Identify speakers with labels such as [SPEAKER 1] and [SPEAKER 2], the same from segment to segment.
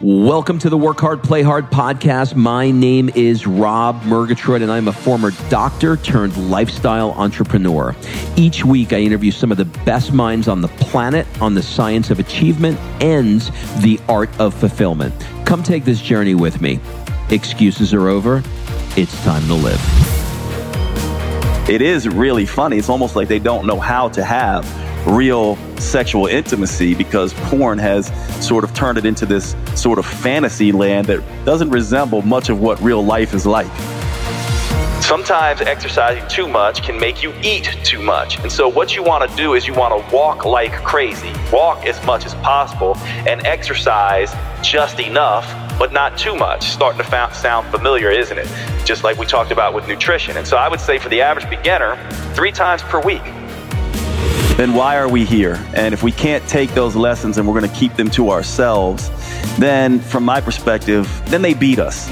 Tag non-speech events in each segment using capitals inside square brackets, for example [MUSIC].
[SPEAKER 1] Welcome to the Work Hard, Play Hard podcast. My name is Rob Murgatroyd, and I'm a former doctor turned lifestyle entrepreneur. Each week, I interview some of the best minds on the planet on the science of achievement and the art of fulfillment. Come take this journey with me. Excuses are over. It's time to live.
[SPEAKER 2] It is really funny. It's almost like they don't know how to have real sexual intimacy because porn has sort of turned it into this sort of fantasy land that doesn't resemble much of what real life is like. Sometimes exercising too much can make you eat too much. And so, what you want to do is you want to walk like crazy, walk as much as possible, and exercise just enough, but not too much. Starting to sound familiar, isn't it? Just like we talked about with nutrition. And so, I would say for the average beginner, three times per week then why are we here? And if we can't take those lessons and we're going to keep them to ourselves, then from my perspective, then they beat us.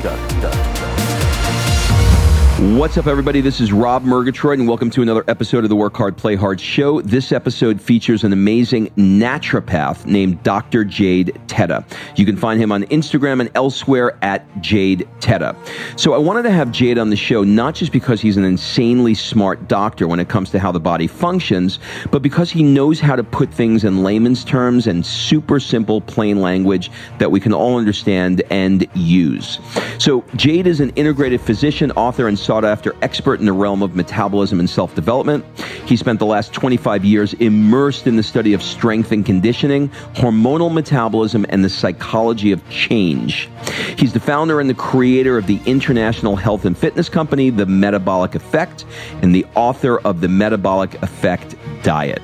[SPEAKER 1] What's up, everybody? This is Rob Murgatroyd, and welcome to another episode of the Work Hard, Play Hard show. This episode features an amazing naturopath named Dr. Jade Teta. You can find him on Instagram and elsewhere at Jade Teta. So, I wanted to have Jade on the show not just because he's an insanely smart doctor when it comes to how the body functions, but because he knows how to put things in layman's terms and super simple, plain language that we can all understand and use. So, Jade is an integrated physician, author, and sought after expert in the realm of metabolism and self development. He spent the last 25 years immersed in the study of strength and conditioning, hormonal metabolism, and the psychology of change. He's the founder and the creator of the international health and fitness company, The Metabolic Effect, and the author of The Metabolic Effect Diet.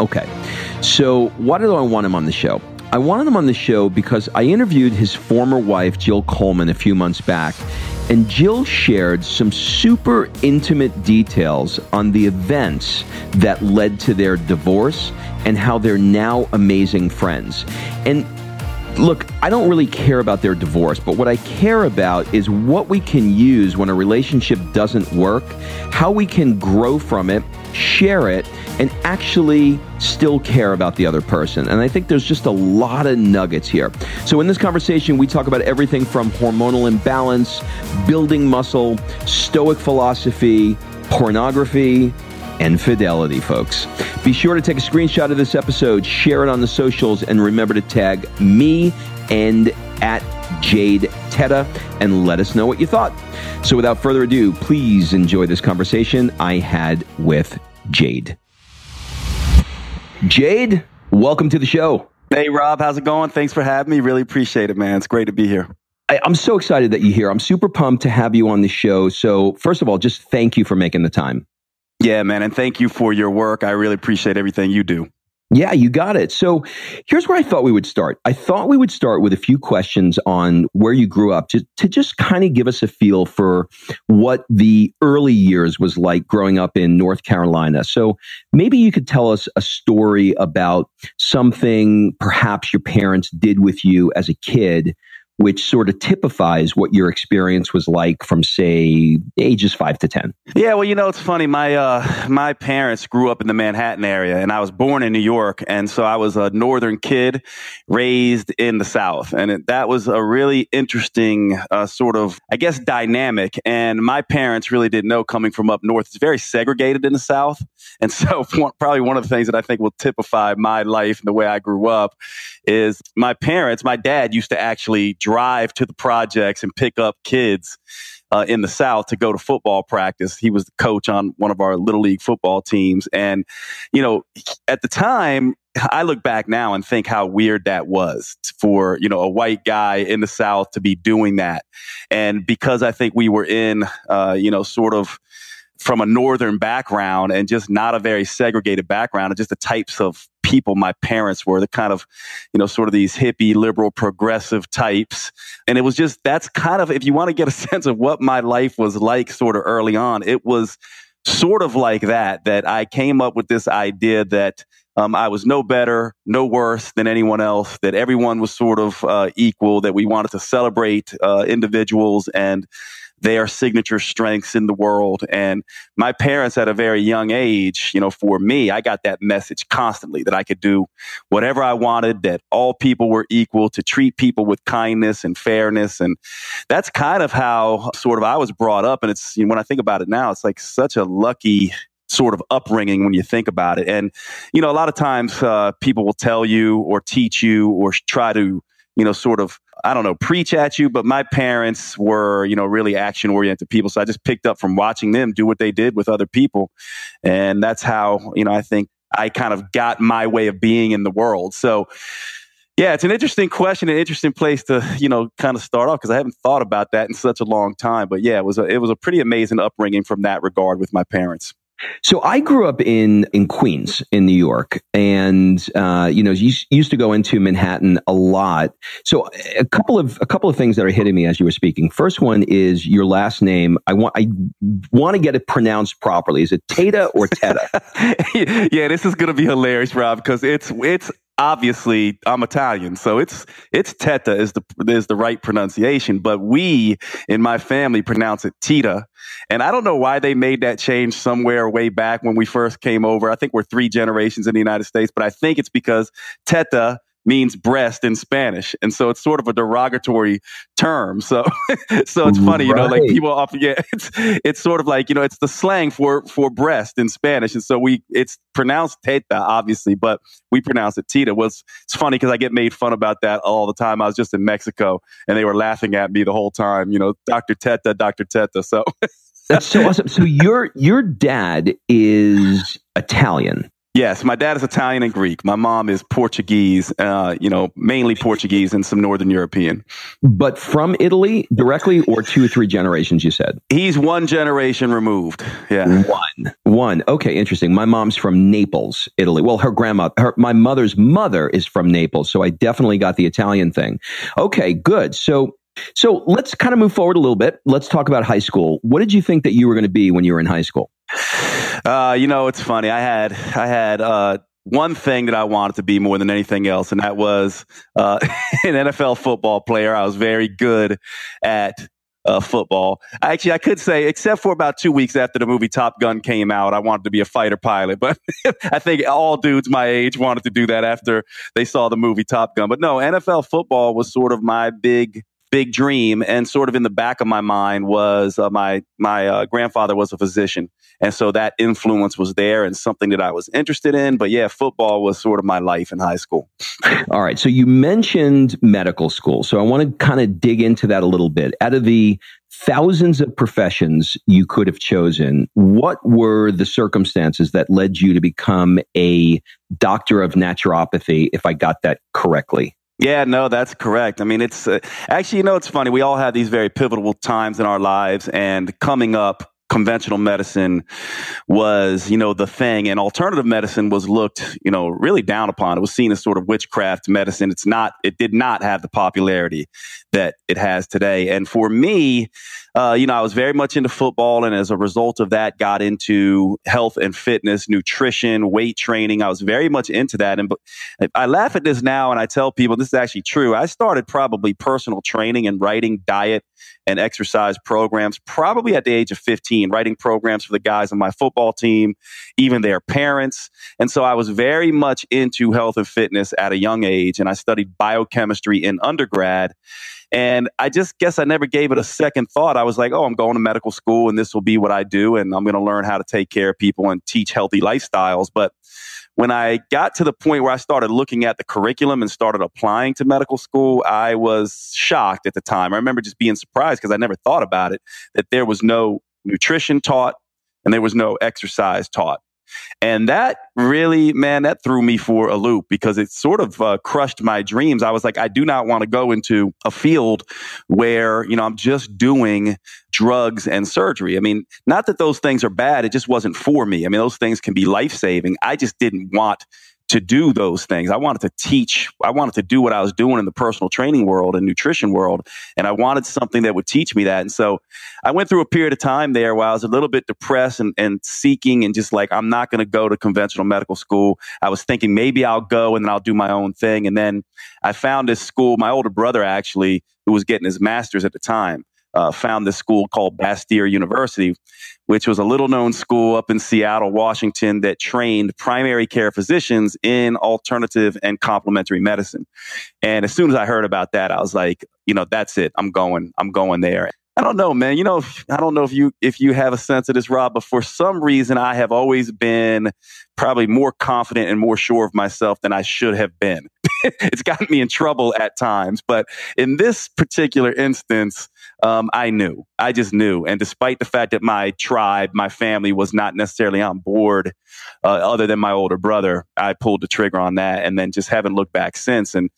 [SPEAKER 1] Okay, so why do I want him on the show? I wanted him on the show because I interviewed his former wife, Jill Coleman, a few months back, and Jill shared some super intimate details on the events that led to their divorce and how they're now amazing friends. And look, I don't really care about their divorce, but what I care about is what we can use when a relationship doesn't work, how we can grow from it, share it, and actually still care about the other person. And I think there's just a lot of nuggets here. So, in this conversation, we talk about everything from hormonal imbalance, building muscle, stoic philosophy, pornography, and fidelity, folks. Be sure to take a screenshot of this episode, share it on the socials, and remember to tag me and at Jade Teta and let us know what you thought. So, without further ado, please enjoy this conversation I had with Jade. Jade, welcome to the show.
[SPEAKER 2] Hey, Rob, how's it going? Thanks for having me. Really appreciate it, man. It's great to be here.
[SPEAKER 1] I, am so excited that you're here. I'm super pumped to have you on the show. So, first of all, just thank you for making the time.
[SPEAKER 2] Yeah, man. And thank you for your work. I really appreciate everything you do.
[SPEAKER 1] Yeah, you got it. So here's where I thought we would start. I thought we would start with a few questions on where you grew up to, to just kind of give us a feel for what the early years was like growing up in North Carolina. So maybe you could tell us a story about something perhaps your parents did with you as a kid which sort of typifies what your experience was like from say ages 5 to 10
[SPEAKER 2] yeah well you know it's funny. My uh, my parents grew up in the manhattan area and i was born in new york and so i was a northern kid raised in the south and it, that was a really interesting uh, sort of i guess dynamic and my parents really didn't know coming from up north. It's very segregated in the south and so [LAUGHS] probably one of the things that i think will typify my life and the way i grew up is my parents my dad used to actually drive to the projects and pick up kids uh, in the South to go to football practice. He was the coach on one of our little league football teams. And, you know, at the time, I look back now and think how weird that was for, you know, a white guy in the South to be doing that. And because I think we were in, uh, you know, sort of, from a northern background and just not a very segregated background and just the types of people my parents were the kind of you know sort of these hippie liberal progressive types. And it was just that's kind of if you want to get a [LAUGHS] sense of what my life was like sort of early on it was sort of like that that i came up with this idea that um, I was no better, no worse than anyone else, that everyone was sort of uh, equal, that we wanted to celebrate uh, individuals and their signature strengths in the world. And my parents at a very young age, you know, for me, I got that message constantly that I could do whatever I wanted, that all people were equal, to treat people with kindness and fairness. And that's kind of how sort of I was brought up. And it's, you know, when I think about it now, it's like such a lucky sort of upbringing when you think about it. And, you know, a lot of times uh, people will tell you or teach you or try to, you know, sort of, I don't know, preach at you. But my parents were, you know, really action oriented people. So I just picked up from watching them do what they did with other people. And that's how, you know, I think I kind of got my way of being in the world. So, yeah, it's an interesting question, an interesting place to you know kind of start off because I haven't thought about that in such a long time. But yeah, it was a, it was a pretty amazing upbringing from that regard with my parents.
[SPEAKER 1] So I grew up in in Queens, in New York, and uh, you know used, to go into Manhattan a lot. So a couple of a couple of things that are hitting me as you were speaking. First one is your last name. I want I want to get it pronounced properly. Is it Tata or Teta? [LAUGHS]
[SPEAKER 2] yeah, this is to be hilarious, Rob, because it's it's obviously I'm Italian, so it's it's Teta is the is the right pronunciation, but we in my family pronounce it Tita. And I don't know why they made that change somewhere way back when we first came over. I think we're three generations in the United States, but I think it's because Teta means breast in Spanish. And so it's sort of a derogatory term. So [LAUGHS] so it's funny, you know, like people often yeah, [LAUGHS] it's it's sort of like, you know, it's the slang for for breast in Spanish. And so we it's pronounced teta, obviously, but we pronounce it tita. Was it's funny because I get made fun about that all the time. I was just in Mexico and they were laughing at me the whole time, you know, Dr. Teta, Dr. Teta. So [LAUGHS]
[SPEAKER 1] That's so awesome. So your your dad is Italian.
[SPEAKER 2] Yes, my dad is Italian and Greek. My mom is Portuguese, uh, you know, mainly Portuguese and some Northern European.
[SPEAKER 1] But from Italy directly or two or three generations, you said?
[SPEAKER 2] He's one generation removed. Yeah.
[SPEAKER 1] One. One. Okay, interesting. My mom's from Naples, Italy. Well, her grandma, her, my mother's mother is from Naples. So I definitely got the Italian thing. Okay, good. So so let's kind of move forward a little bit. Let's talk about high school. What did you think that you were going to be when you were in high school?
[SPEAKER 2] Uh, you know, it's funny. I had I had uh, one thing that I wanted to be more than anything else, and that was uh, [LAUGHS] an NFL football player. I was very good at uh, football. Actually, I could say, except for about two weeks after the movie Top Gun came out, I wanted to be a fighter pilot. But [LAUGHS] I think all dudes my age wanted to do that after they saw the movie Top Gun. But no, NFL football was sort of my big big dream and sort of in the back of my mind was uh, my my uh, grandfather was a physician and so that influence was there and something that I was interested in but yeah football was sort of my life in high school.
[SPEAKER 1] All right so you mentioned medical school so I want to kind of dig into that a little bit. Out of the thousands of professions you could have chosen what were the circumstances that led you to become a doctor of naturopathy if I got that correctly
[SPEAKER 2] yeah, no, that's correct. I mean, it's uh, actually, you know, it's funny. We all have these very pivotal times in our lives, and coming up, conventional medicine was, you know, the thing, and alternative medicine was looked, you know, really down upon. It was seen as sort of witchcraft medicine. It's not. It did not have the popularity that it has today. And for me, uh, you know, I was very much into football, and as a result of that, got into health and fitness, nutrition, weight training. I was very much into that, and I laugh at this now, and I tell people this is actually true. I started probably personal training and writing diet and exercise programs probably at the age of 15, writing programs for the guys on my football team, even their parents. And so I was very much into health and fitness at a young age, and I studied biochemistry in undergrad. And I just guess I never gave it a second thought. I was like, oh, I'm going to medical school and this will be what I do. And I'm going to learn how to take care of people and teach healthy lifestyles. But when I got to the point where I started looking at the curriculum and started applying to medical school, I was shocked at the time. I remember just being surprised because I never thought about it that there was no nutrition taught and there was no exercise taught. And that really, man, that threw me for a loop because it sort of uh, crushed my dreams. I was like, I do not want to go into a field where, you know, I'm just doing drugs and surgery. I mean, not that those things are bad. It just wasn't for me. I mean, those things can be life saving. I just didn't want to do those things. I wanted to teach. I wanted to do what I was doing in the personal training world and nutrition world. And I wanted something that would teach me that. And so I went through a period of time there where I was a little bit depressed and, and seeking and just like, I'm not going to go to conventional medical school. I was thinking maybe I'll go and then I'll do my own thing. And then I found this school, my older brother actually, who was getting his master's at the time uh, found this school called Bastyr University, which was a little known school up in Seattle, Washington, that trained primary care physicians in alternative and complementary medicine. And as soon as I heard about that, I was like, you know, that's it. I'm going. I'm going there. I don't know, man. You know, I don't know if you if you have a sense of this, Rob, but for some reason, I have always been probably more confident and more sure of myself than I should have been. [LAUGHS] it's gotten me in trouble at times, but in this particular instance, um, I knew. I just knew. And despite the fact that my tribe, my family, was not necessarily on board, uh, other than my older brother, I pulled the trigger on that, and then just haven't looked back since. And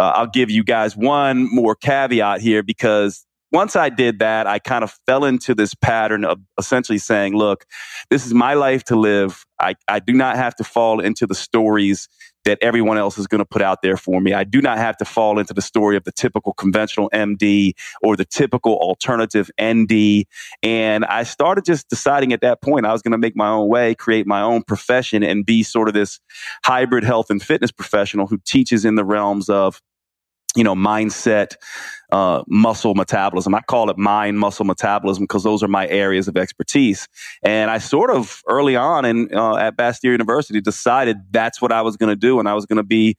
[SPEAKER 2] uh, I'll give you guys one more caveat here because once I did that, I kind of fell into this pattern of essentially saying, look, this is my life to live. I, I do not have to fall into the stories that everyone else is going to put out there for me. I do not have to fall into the story of the typical conventional MD or the typical alternative ND. And I started just deciding at that point I was going to make my own way, create my own profession, and be sort of this hybrid health and fitness professional who teaches in the realms of you know, mindset, uh, muscle metabolism. I call it mind muscle metabolism because those are my areas of expertise. And I sort of early on in, uh, at Bastyr University decided that's what I was going to do. And I was going to be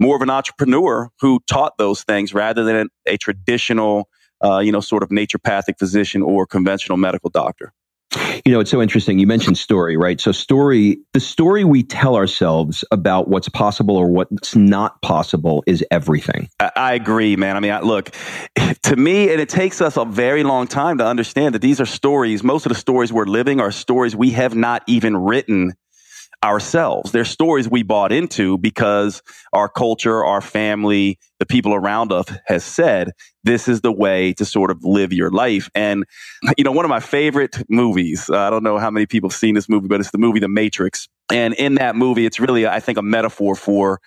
[SPEAKER 2] more of an entrepreneur who taught those things rather than a, traditional, uh, you know, sort of naturopathic physician or conventional medical doctor.
[SPEAKER 1] You know, it's so interesting. You mentioned story, right? So, story, the story we tell ourselves about what's possible or what's not possible is everything.
[SPEAKER 2] I, agree, man. I mean, I, look, [LAUGHS] to me, and it takes us a very long time to understand that these are stories. Most of the stories we're living are stories we have not even written ourselves. They're stories we bought into because our culture, our family, the people around us has said this is the way to sort of live your life. And, you know, one of my favorite movies, uh, I don't know how many people have seen this movie, but it's the movie The Matrix. And in that movie, it's really, I think, a metaphor for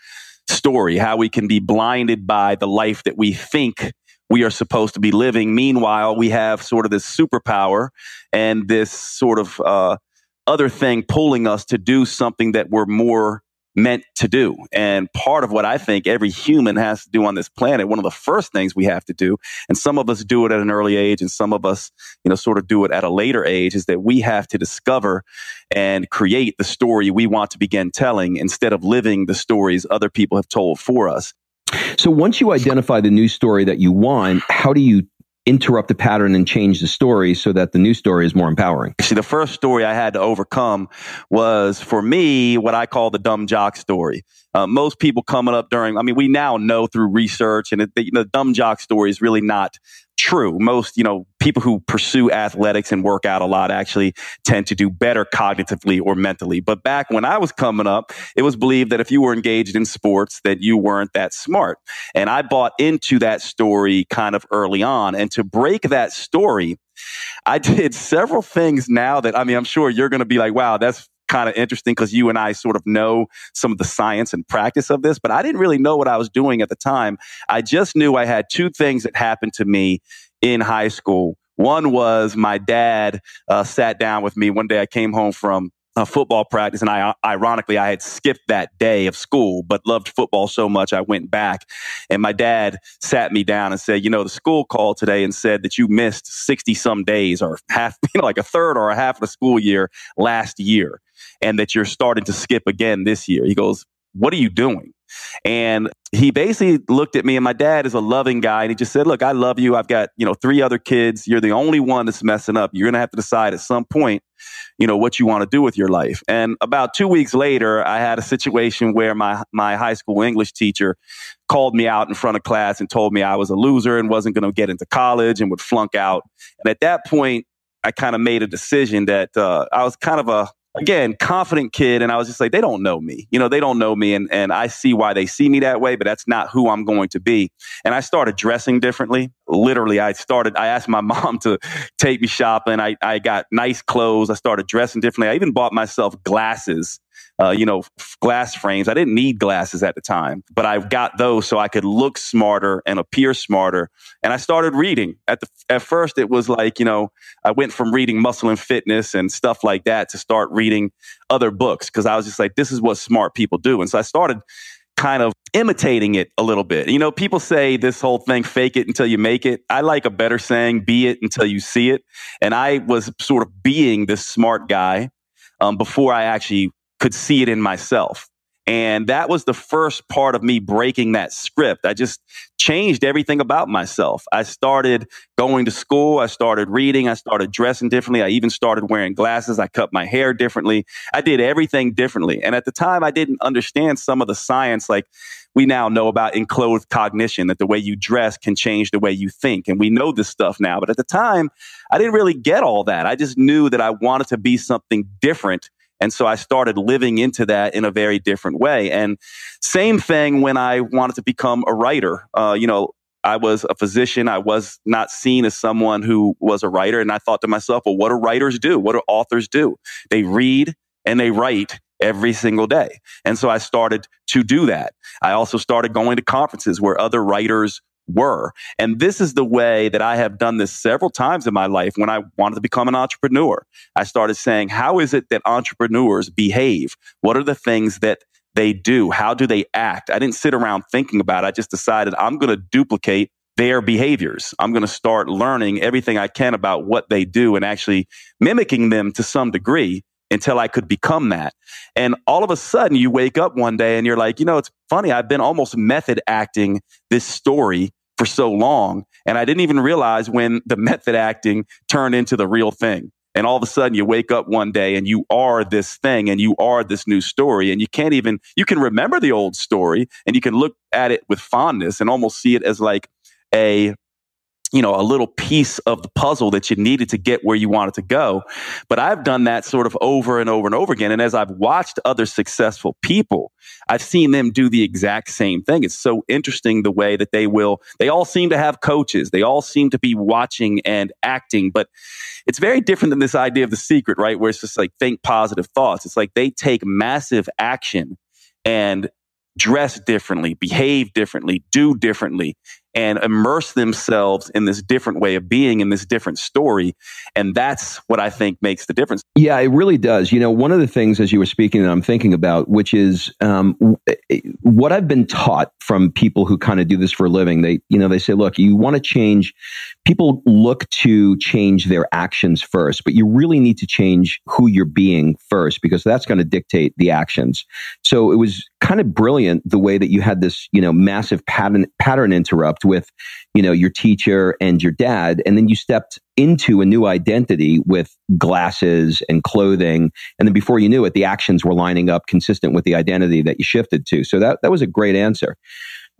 [SPEAKER 2] story, how we can be blinded by the life that we think we are supposed to be living. Meanwhile, we have sort of this superpower and this sort of, uh, other thing pulling us to do something that we're more meant to do. And part of what I think every human has to do on this planet, one of the first things we have to do, and some of us do it at an early age and some of us, you know, sort of do it at a later age, is that we have to discover and create the story we want to begin telling instead of living the stories other people have told for us.
[SPEAKER 1] So once you identify the new story that you want, how do you interrupt the pattern and change the story so that the new story is more empowering?
[SPEAKER 2] See, the first story I had to overcome was for me what I call the dumb jock story. Uh, most people coming up during, I mean, we now know through research, and it, the, you know, the dumb jock story is really not true. Most, you know, people who pursue athletics and work out a lot actually tend to do better cognitively or mentally. But back when I was coming up, it was believed that if you were engaged in sports, that you weren't that smart. And I bought into that story kind of early on. And to break that story, I [LAUGHS] did several things now that, I mean, I'm sure you're going to be like, wow, that's kind of interesting because you and I sort of know some of the science and practice of this, but I didn't really know what I was doing at the time. I just knew I had two things that happened to me in high school. One was my dad uh, sat down with me one day. I came home from a football practice, and I ironically I had skipped that day of school, but loved football so much I went back. And my dad sat me down and said, "You know, the school called today and said that you missed sixty some days, or half, [LAUGHS] you know, like a third or a half of the school year last year." and that you're starting to skip again this year. He goes, What are you doing? And he basically looked at me, and my dad is a loving guy, and he just said, Look, I love you. I've got, you know, three other kids. You're the only one that's messing up. You're going to have to decide at some point, you know, what you want to do with your life. And about two weeks later, I had a situation where my, my high school English teacher called me out in front of class and told me I was a loser and wasn't going to get into college and would flunk out. And at that point, I kind of made a decision that uh, I was kind of a again, confident kid. And I was just like, they don't know me. You know, they don't know me. And, and I see why they see me that way, but that's not who I'm going to be. And I started dressing differently. Literally, I started, I asked my [LAUGHS] mom to take me shopping. I, I got nice clothes. I started dressing differently. I even bought myself glasses uh, you know, glass frames. I didn't need glasses at the time, but I got those so I could look smarter and appear smarter. And I started reading. At the at first, it was like you know, I went from reading Muscle and Fitness and stuff like that to start reading other books because I was just like, this is what smart people do. And so I started kind of imitating it a little bit. You know, people say this whole thing, fake it until you make it. I like a better saying, be it until you see it. And I was sort of being this smart guy um, before I actually could see it in myself. And that was the first part of me breaking that script. I just changed everything about myself. I started going to school. I started reading. I started dressing differently. I even started wearing glasses. I cut my hair differently. I did everything differently. And at the time, I didn't understand some of the science like we now know about enclothed cognition, that the way you dress can change the way you think. And we know this stuff now. But at the time, I didn't really get all that. I just knew that I wanted to be something different and so I started living into that in a very different way. And same thing when I wanted to become a writer. Uh, you know, I was a physician. I was not seen as someone who was a writer. And I thought to myself, well, what do writers do? What do authors do? They read and they write every single day. And so I started to do that. I also started going to conferences where other writers were. And this is the way that I have done this several times in my life when I wanted to become an entrepreneur. I started saying, how is it that entrepreneurs behave? What are the things that they do? How do they act? I didn't sit around thinking about it. I just decided I'm going to duplicate their behaviors. I'm going to start learning everything I can about what they do and actually mimicking them to some degree until I could become that. And all of a sudden, you wake up one day and you're like, you know, it's funny. I've been almost method acting this story for so long. And I didn't even realize when the [LAUGHS] method acting turned into the real thing. And all of a sudden you wake up one day and you are this thing and you are this new story. And you can't even, you can remember the old story and you can look at it with fondness and almost see it as like a you know, a little piece of the puzzle that you needed to get where you wanted to go. But I've done that sort of over and over and over again. And as I've watched other successful people, I've seen them do the exact same thing. It's so interesting the way that they will, they all seem to have coaches. They all seem to be watching and acting, but it's very different than this idea of the secret, right? Where it's just like think positive thoughts. It's like they take massive action and dress differently, behave differently, do differently and immerse themselves in this different way of being in this different story. And that's what I think makes the difference.
[SPEAKER 1] Yeah, it really does. You know, one of the things as you were speaking that I'm thinking about, which is um, what I've been taught from people who kind of do this for a living. They, you know, they say, look, you want to change, people look to change their actions first, but you really need to change who you're being first because that's going to dictate the actions. So it was kind of brilliant the way that you had this, you know, massive pattern, pattern interrupt with, you know, your teacher and your dad. And then you stepped into a new identity with glasses and clothing. And then before you knew it, the actions were lining up consistent with the identity that you shifted to. So that, that was a great answer.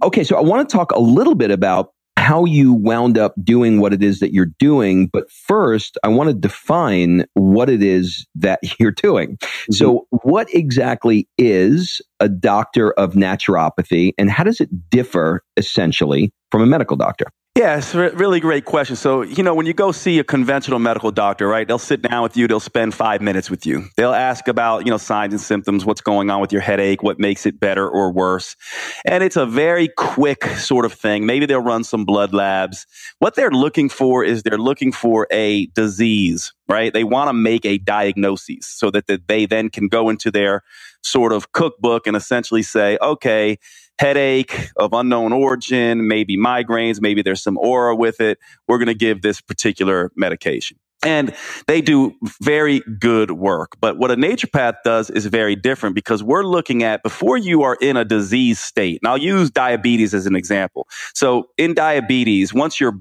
[SPEAKER 1] Okay. So I want to talk a little bit about how you wound up doing what it is that you're doing. But first, I want to define what it is that [LAUGHS] you're doing. Mm-hmm. So, what exactly is a doctor of naturopathy and how does it differ essentially from a medical doctor?
[SPEAKER 2] Yeah, it's a really great question. So, you know, when you go see a conventional medical doctor, right, they'll sit down with you, they'll spend five minutes with you. They'll ask about, you know, signs and symptoms, what's going on with your headache, what makes it better or worse. And it's a very quick sort of thing. Maybe they'll run some blood labs. What they're looking for is they're looking for a disease, right? They want to make a diagnosis so that they then can go into their sort of cookbook and essentially say, okay, headache of unknown origin, maybe migraines, maybe there's some aura with it. We're going to give this particular medication. And they do very good work. But what a naturopath does is very different because we're looking at before you are in a disease state. And I'll use diabetes as an example. So in diabetes, once your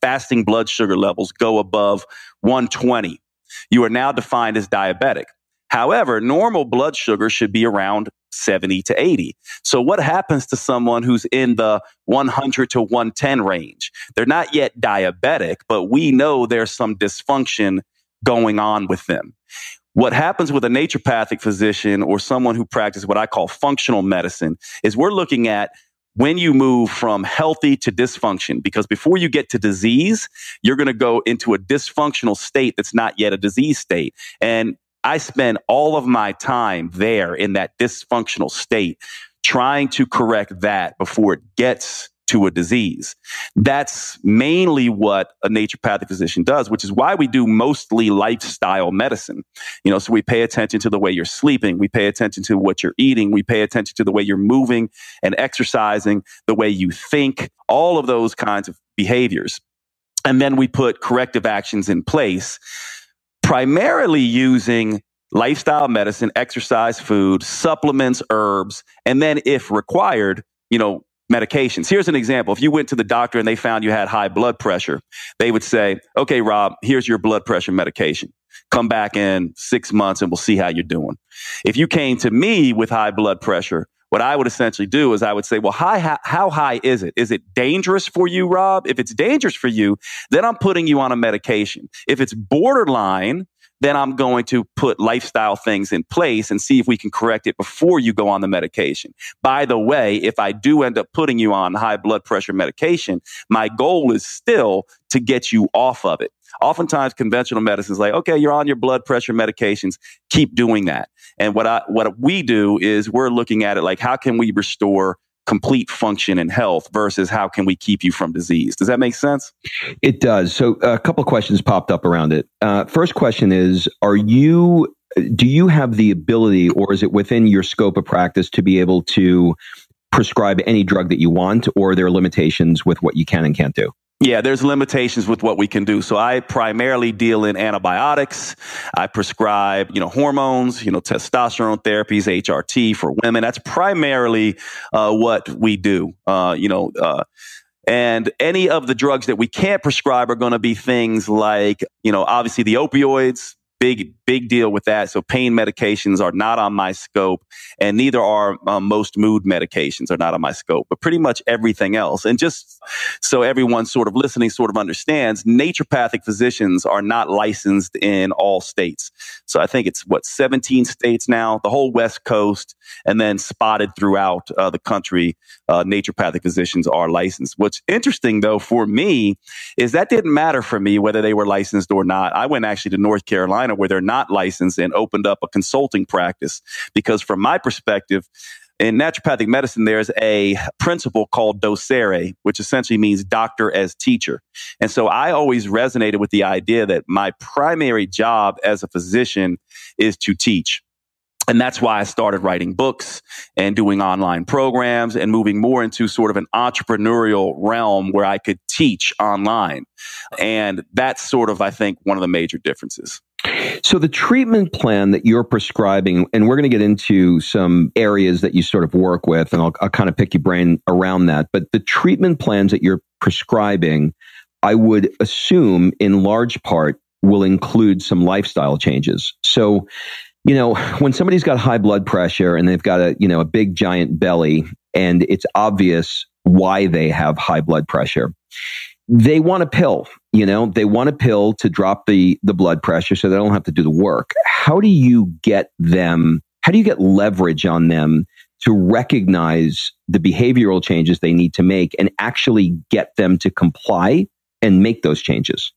[SPEAKER 2] fasting blood sugar levels go above 120, you are now defined as diabetic. However, normal blood sugar should be around 70 to 80. So what happens to someone who's in the 100 to 110 range? They're not yet diabetic, but we know there's some dysfunction going on with them. What happens with a naturopathic physician or someone who practices what I call functional medicine is we're looking at when you move from healthy to dysfunction, because before you get to disease, you're going to go into a dysfunctional state that's not yet a disease state. And I spend all of my time there in that dysfunctional state, trying to correct that before it gets to a disease. That's mainly what a naturopathic physician does, which is why we do mostly lifestyle medicine. You know, so we pay attention to the way you're sleeping. We pay attention to what you're eating. We pay attention to the way you're moving and exercising, the way you think, all of those kinds of behaviors. And then we put corrective actions in place, primarily using lifestyle medicine, exercise, food, supplements, herbs, and then if required, you know, medications. Here's an example. If you went to the doctor and they found you had high blood pressure, they would say, okay, Rob, here's your blood pressure medication. Come back in six months and we'll see how you're doing. If you came to me with high blood pressure, what I would essentially do is I would say, well, high, how, how high is it? Is it dangerous for you, Rob? If it's dangerous for you, then I'm putting you on a medication. If it's borderline, then I'm going to put lifestyle things in place and see if we can correct it before you go on the medication. By the way, if I do end up putting you on high blood pressure medication, my goal is still to get you off of it. Oftentimes conventional medicine is like, okay, you're on your blood pressure medications, keep doing that. And what I, what we do is we're looking at it like, how can we restore complete function and health versus how can we keep you from disease. Does that make sense?
[SPEAKER 1] It does. So a couple questions popped up around it. Uh, first question is, are you, do you have the ability or is it within your scope of practice to be able to prescribe any drug that you want or are there limitations with what you can and can't do?
[SPEAKER 2] Yeah, there's limitations with what we can do. So I primarily deal in antibiotics. I prescribe, you know, hormones, you know, testosterone therapies, HRT for women. That's primarily uh, what we do. Uh, you know, uh, and any of the drugs that we can't prescribe are going to be things like, you know, obviously the opioids, big big deal with that. So pain medications are not on my scope, and neither are um, most mood medications are not on my scope. But pretty much everything else, and just so everyone sort of listening sort of understands, naturopathic physicians are not licensed in all states. So I think it's what 17 states now, the whole West Coast, and then spotted throughout uh, the country. Uh, naturopathic physicians are licensed. What's interesting though for me is that didn't matter for me whether they were licensed or not. I went actually to North Carolina where they're not licensed and opened up a consulting practice because from my perspective, in naturopathic medicine, there's a principle called docere, which essentially means doctor as teacher. And so I always resonated with the idea that my primary job as a physician is to teach. And that's why I started writing books and doing online programs and moving more into sort of an entrepreneurial realm where I could teach online. And that's sort of, I think, one of the major differences.
[SPEAKER 1] So the treatment plan that you're prescribing, and we're going to get into some areas that you sort of work with, and I'll, I'll kind of pick your brain around that. But the treatment plans that you're prescribing, I would assume in large part will include some lifestyle changes. So you know, when somebody's got high blood pressure and they've got a, you know, a big giant belly and it's obvious why they have high blood pressure, they want a pill, you know, they want a pill to drop the, the blood pressure so they don't have to do the work. How do you get them? How do you get leverage on them to recognize the behavioral changes they need to make and actually get them to comply and make those changes?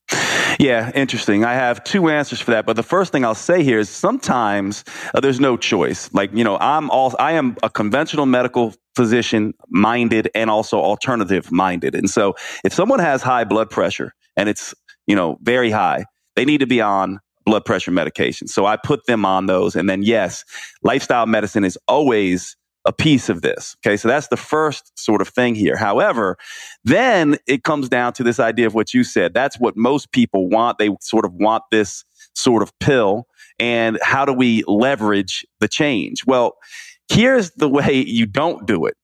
[SPEAKER 2] Yeah, interesting. I have two answers for that, but the first thing I'll say here is sometimes uh, there's no choice. Like, you know, I'm all I am a conventional medical physician minded and also alternative minded. And so if someone has high blood pressure and it's, you know, very high, they need to be on blood pressure medication. So I put them on those and then yes, lifestyle medicine is always a piece of this. Okay. So that's the first sort of thing here. However, then it comes down to this idea of what you said. That's what most people want. They sort of want this sort of pill. And how do we leverage the change? Well, here's the way you don't do it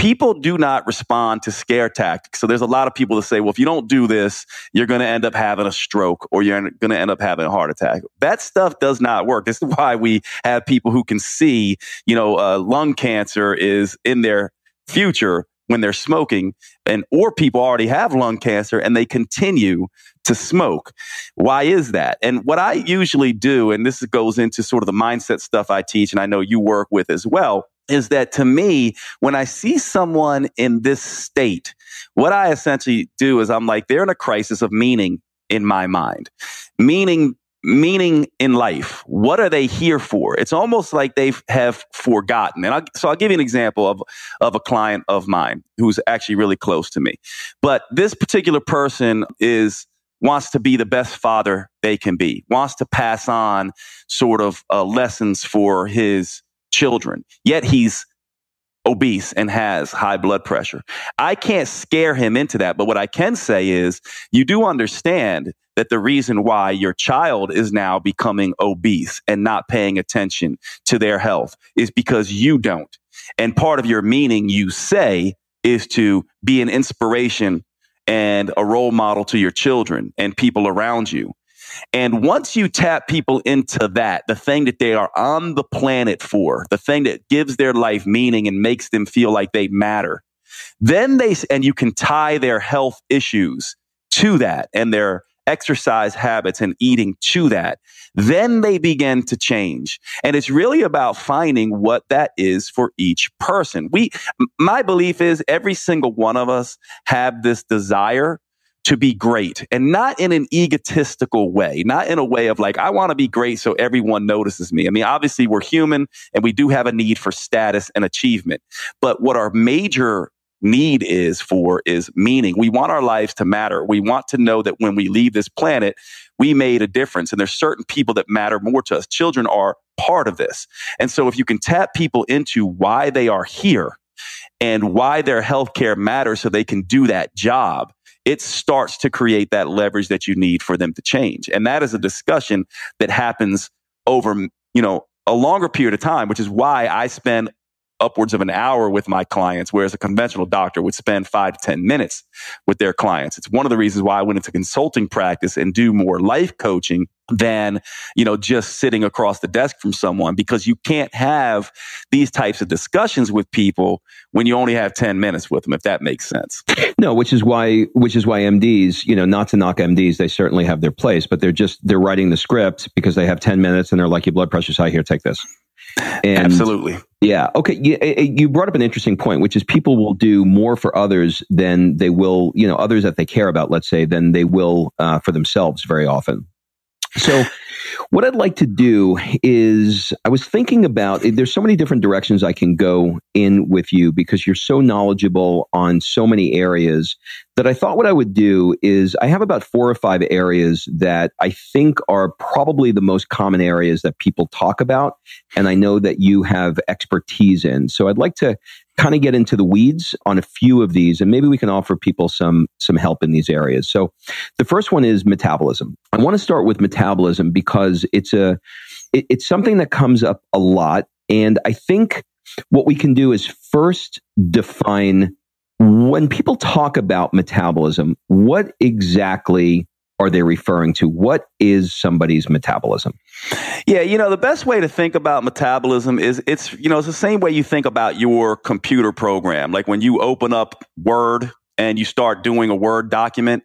[SPEAKER 2] people do not respond to scare tactics. So there's a lot of people that say, well, if you don't do this, you're going to end up having a stroke or you're going to end up having a heart attack. That stuff does not work. This is [LAUGHS] why we have people who can see, you know, uh, lung cancer is in their future when they're smoking and or people already have lung cancer and they continue to smoke. Why is that? And what I usually do, and this goes into sort of the mindset stuff I teach and I know you work with as well, is that to me, when I see someone in this state, what I essentially do is I'm like, they're in a crisis of meaning in my mind. Meaning meaning in life. What are they here for? It's almost like they have forgotten. And I, so I'll give you an example of, of a client of mine who's actually really close to me. But this particular person is wants to be the best father they can be, wants to pass on sort of uh, lessons for his children. Yet he's obese and has high blood pressure. I can't scare him into that, but what I can say is you do understand that the reason why your child is now becoming obese and not paying attention to their health is because you don't. And part of your meaning, you say, is to be an inspiration and a role model to your children and people around you. And once you tap people into that, the thing that they are on the planet for, the thing that gives their life meaning and makes them feel like they matter, then they, and you can tie their health issues to that and their exercise habits and eating to that, then they begin to change. And it's really about finding what that is for each person. We, my belief is every single one of us have this desire to be great and not in an egotistical way, not in a way of like, I want to be great so everyone notices me. I mean, obviously we're human and we do have a need for status and achievement. But what our major need is for is meaning. We want our lives to matter. We want to know that when we leave this planet, we made a difference. And there's certain people that matter more to us. Children are part of this. And so if you can tap people into why they are here and why their healthcare matters so they can do that job, it starts to create that leverage that you need for them to change. And that is a discussion that happens over, you know, a longer period of time, which is why I spend upwards of an hour with my clients, whereas a conventional doctor would spend five to 10 minutes with their clients. It's one of the reasons why I went into consulting practice and do more life coaching than, you know, just sitting across the desk from someone because you can't have these types of discussions with people when you only have 10 minutes with them, if that makes sense.
[SPEAKER 1] No, which is why, which is why MDs, you know, not to knock MDs, they certainly have their place, but they're just, they're writing the script because they have 10 minutes and they're like, your blood pressure's high here, take this.
[SPEAKER 2] And Absolutely.
[SPEAKER 1] Yeah. Okay. You, you brought up an interesting point, which is people will do more for others than they will, you know, others that they care about, let's say, than they will uh, for themselves very often. So, what I'd like to do is, I was thinking about there's so many different directions I can go in with you because you're so knowledgeable on so many areas that I thought what I would do is I have about four or five areas that I think are probably the most common areas that people talk about. And I know that you have expertise in. So I'd like to kind of get into the weeds on a few of these and maybe we can offer people some some help in these areas. So the first one is metabolism. I want to start with metabolism because it's a it, it's something that comes up a lot and I think what we can do is first define when people talk about metabolism, what exactly are they referring to? What is somebody's metabolism?
[SPEAKER 2] Yeah, you know, the best way to think about metabolism is it's, you know, it's the same way you think about your computer program. Like when you open up Word and you start doing a Word document,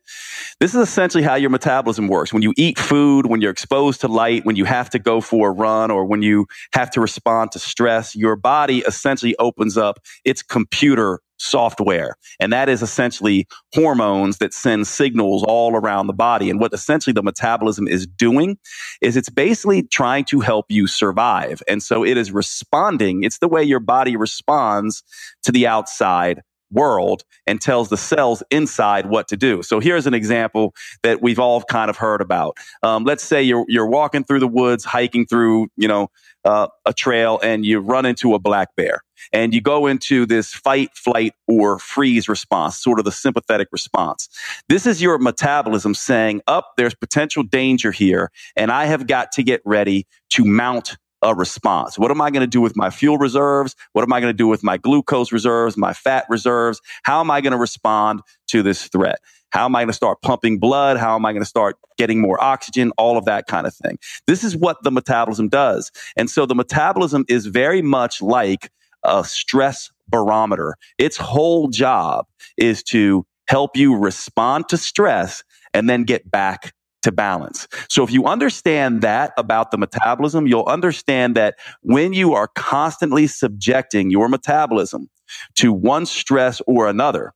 [SPEAKER 2] this is essentially how your metabolism works. When you eat food, when you're exposed to light, when you have to go for a run, or when you have to respond to stress, your body essentially opens up its computer software. And that is essentially hormones that send signals all around the body. And what essentially the metabolism is doing is it's basically trying to help you survive. And so it is responding. It's the way your body responds to the outside world and tells the cells inside what to do. So here's an example that we've all kind of heard about. Um, let's say you're you're walking through the woods, hiking through you know uh, a trail, and you run into a black bear, and you go into this fight, flight, or freeze response, sort of the sympathetic response. This is your metabolism saying, "Up, there's potential danger here, and I have got to get ready to mount a response. What am I going to do with my fuel reserves? What am I going to do with my glucose reserves, my fat reserves? How am I going to respond to this threat? How am I going to start pumping blood? How am I going to start getting more oxygen? All of that kind of thing. This is what the metabolism does. And so the metabolism is very much like a stress barometer. Its whole job is to help you respond to stress and then get back to balance. So if you understand that about the metabolism, you'll understand that when you are constantly subjecting your metabolism to one stress or another,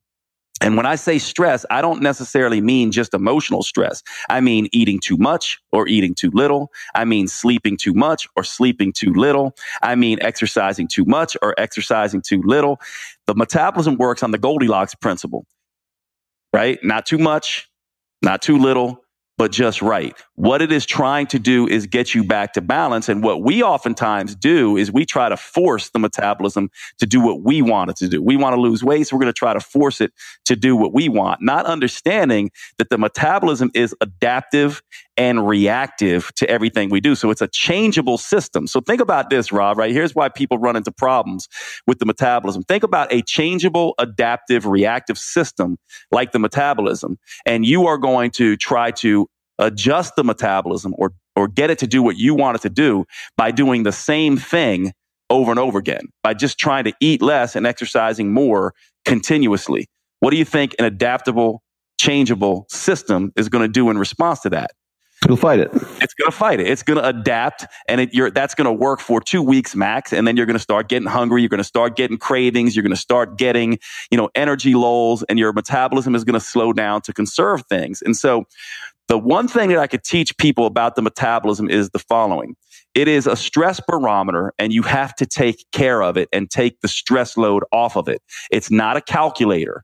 [SPEAKER 2] And when I say stress, I don't necessarily mean just emotional stress. I mean eating too much or eating too little. I mean sleeping too much or sleeping too little. I mean exercising too much or exercising too little. The metabolism works on the Goldilocks principle, right? Not too much, not too little, but just right. What it is trying to do is get you back to balance. And what we oftentimes do is we try to force the metabolism to do what we want it to do. We want to lose weight, so we're going to try to force it to do what we want, not understanding that the metabolism is adaptive and reactive to everything we do. So it's a changeable system. So think about this, Rob, right? Here's why people run into problems with the metabolism. Think about a changeable, adaptive, reactive system like the metabolism. And you are going to try to adjust the metabolism or, or get it to do what you want it to do by doing the same thing over and over again, by just trying to eat less and exercising more continuously. What do you think an adaptable, changeable system is going to do in response to that?
[SPEAKER 1] It'll fight it.
[SPEAKER 2] It's going to fight it. It's going to adapt, and it, that's going to work for two weeks max. And then you're going to start getting hungry. You're going to start getting cravings. You're going to start getting, you know, energy lulls, and your metabolism is going to slow down to conserve things. And so, the one thing that I could teach people about the metabolism is the following. It is a stress barometer and you have to take care of it and take the stress load off of it. It's not a calculator.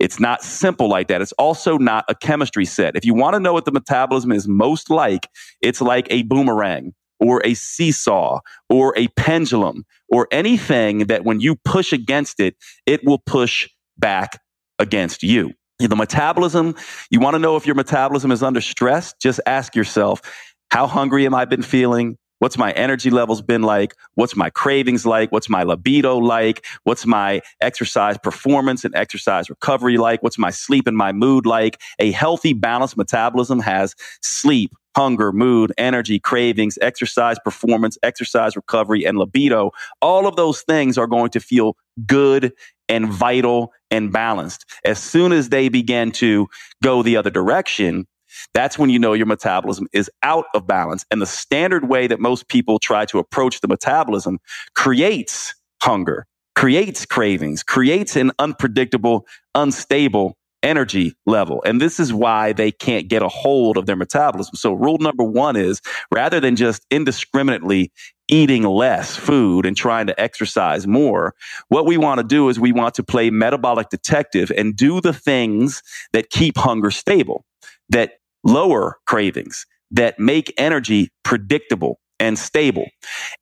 [SPEAKER 2] It's not simple like that. It's also not a chemistry set. If you want to know what the metabolism is most like, it's like a boomerang or a seesaw or a pendulum or anything that when you push against it, it will push back against you the metabolism, you want to know if your metabolism is under stress? Just ask yourself, how hungry am I been feeling? What's my energy levels been like? What's my cravings like? What's my libido like? What's my exercise performance and exercise recovery like? What's my sleep and my mood like? A healthy, balanced metabolism has sleep, hunger, mood, energy, cravings, exercise performance, exercise recovery, and libido. All of those things are going to feel good and vital and balanced. As soon as they begin to go the other direction, that's when you know your metabolism is out of balance. And the standard way that most people try to approach the metabolism creates hunger, creates cravings, creates an unpredictable, unstable energy level. And this is why they can't get a hold of their metabolism. So rule number one is rather than just indiscriminately eating less food and trying to exercise more. What we want to do is we want to play metabolic detective and do the things that keep hunger stable, that lower cravings, that make energy predictable and stable.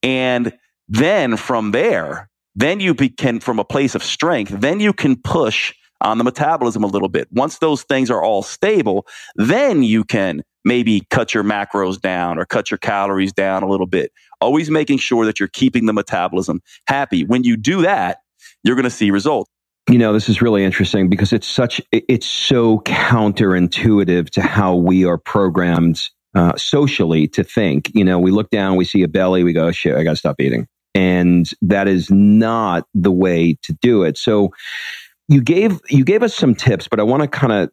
[SPEAKER 2] And then from there, then you can, from a place of strength, then you can push on the metabolism a little bit. Once those things are all stable, then you can maybe cut your macros down or cut your calories down a little bit. Always making sure that you're keeping the metabolism happy. When you do that, you're going to see results.
[SPEAKER 1] You know, this is really interesting because it's such, it's so counterintuitive to how we are programmed uh, socially to think. You know, we look down, we see a belly, we go, oh, shit, I got to stop eating. And that is not the way to do it. So, you gave you gave us some tips, but I want to kind of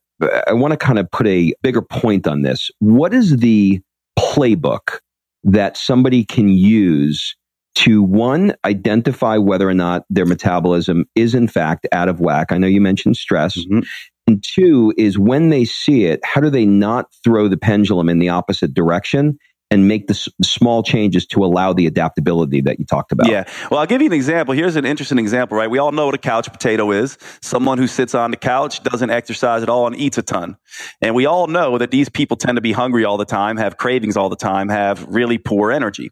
[SPEAKER 1] I want to kind of put a bigger point on this. What is the playbook that somebody can use to one identify whether or not their metabolism is in fact out of whack? I know you mentioned stress. Mm-hmm. And two is when they see it, how do they not throw the pendulum in the opposite direction and make the s- small changes to allow the adaptability that you talked about.
[SPEAKER 2] Yeah. Well, I'll give you an example. Here's an interesting example, right? We all know what a couch potato is. Someone who sits on the couch, doesn't exercise at all, and eats a ton. And we all know that these people tend to be hungry all the time, have cravings all the time, have really poor energy.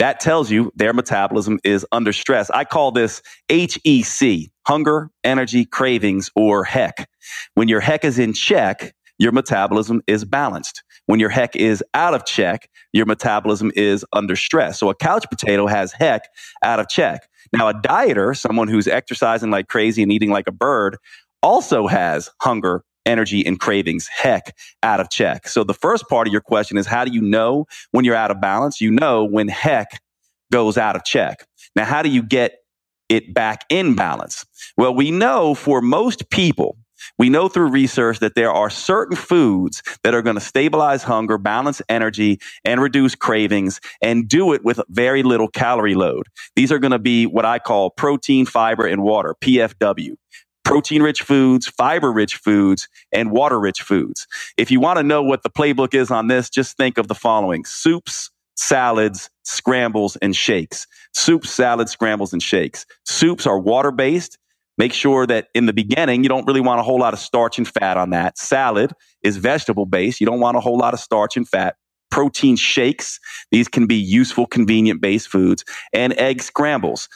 [SPEAKER 2] That tells you their metabolism is under stress. I call this HEC, hunger, energy, cravings, or heck. When your heck is in check, your metabolism is balanced. When your heck is out of check, your metabolism is under stress. So a couch potato has heck out of check. Now, a dieter, someone who's exercising like crazy and eating like a bird, also has hunger, energy, and cravings, heck out of check. So the first part of your question is how do you know when you're out of balance? You know when heck goes out of check. Now, how do you get it back in balance? Well, we know for most people, we know through research that there are certain foods that are going to stabilize hunger, balance energy, and reduce cravings, and do it with very little calorie load. These are going to be what I call protein, fiber, and water, PFW. protein rich foods, fiber rich foods, and water rich foods. If you want to know what the playbook is on this, just think of the following soups, salads, scrambles, and shakes. Soups, salads, scrambles, and shakes. Soups are water based. Make sure that in the beginning, you don't really want a whole lot of starch and fat on that. Salad is vegetable based. You don't want a whole lot of starch and fat. Protein shakes. These can be useful, convenient based foods and egg scrambles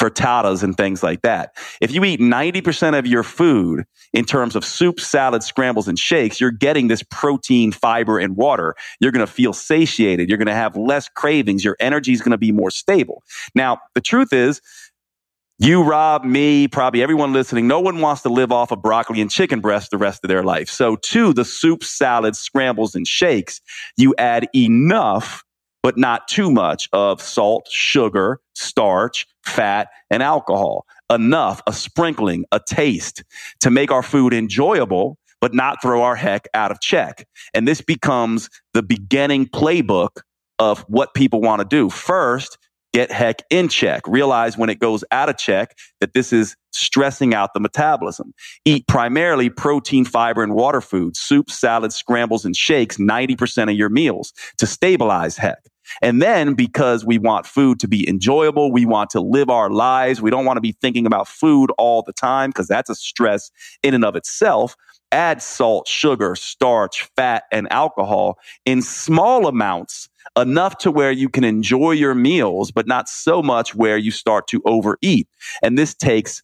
[SPEAKER 2] frittatas and things like that. If you eat 90% of your food in terms of soup, salad, scrambles, and shakes, you're getting this protein, fiber, and water. You're going to feel satiated. You're going to have less cravings. Your energy is going to be more stable. Now, the truth is, you, Rob, me, probably everyone listening, no one wants to live off of broccoli and chicken breast the rest of their life. So to the soup, salads, scrambles, and shakes, you add enough but not too much of salt, sugar, starch, fat, and alcohol. Enough, a sprinkling, a taste to make our food enjoyable, but not throw our heck out of check. And this becomes the beginning playbook of what people want to do. First, get heck in check. Realize when it goes out of check that this is stressing out the metabolism. Eat primarily protein, fiber, and water foods, soups, salads, scrambles, and shakes 90% of your meals to stabilize heck. And then because we want food to be enjoyable, we want to live our lives. We don't want to be thinking about food all the time because that's a stress in and of itself. Add salt, sugar, starch, fat, and alcohol in small amounts, enough to where you can enjoy your meals, but not so much where you start to overeat. And this takes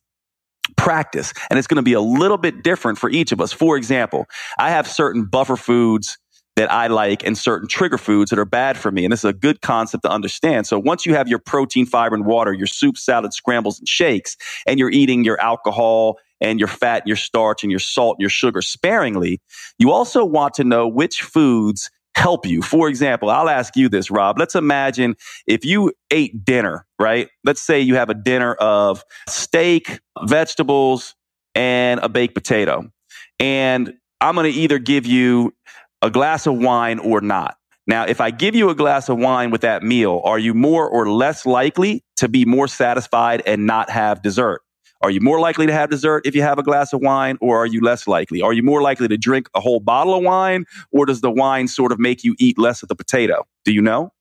[SPEAKER 2] practice. And it's going to be a little bit different for each of us. For example, I have certain buffer foods that I like and certain trigger foods that are bad for me. And this is a good concept to understand. So once you have your protein, fiber, and water, your soup, salad, scrambles, and shakes, and you're eating your alcohol and your fat, and your starch, and your salt, and your sugar sparingly, you also want to know which foods help you. For example, I'll ask you this, Rob. Let's imagine if you ate dinner, right? Let's say you have a dinner of steak, vegetables, and a baked potato. And I'm going to either give you a glass of wine or not. Now, if I give you a glass of wine with that meal, are you more or less likely to be more satisfied and not have dessert? Are you more likely to have dessert if you have a glass of wine, or are you less likely? Are you more likely to drink a whole bottle of wine, or does the wine sort of make you eat less of the potato? Do you know?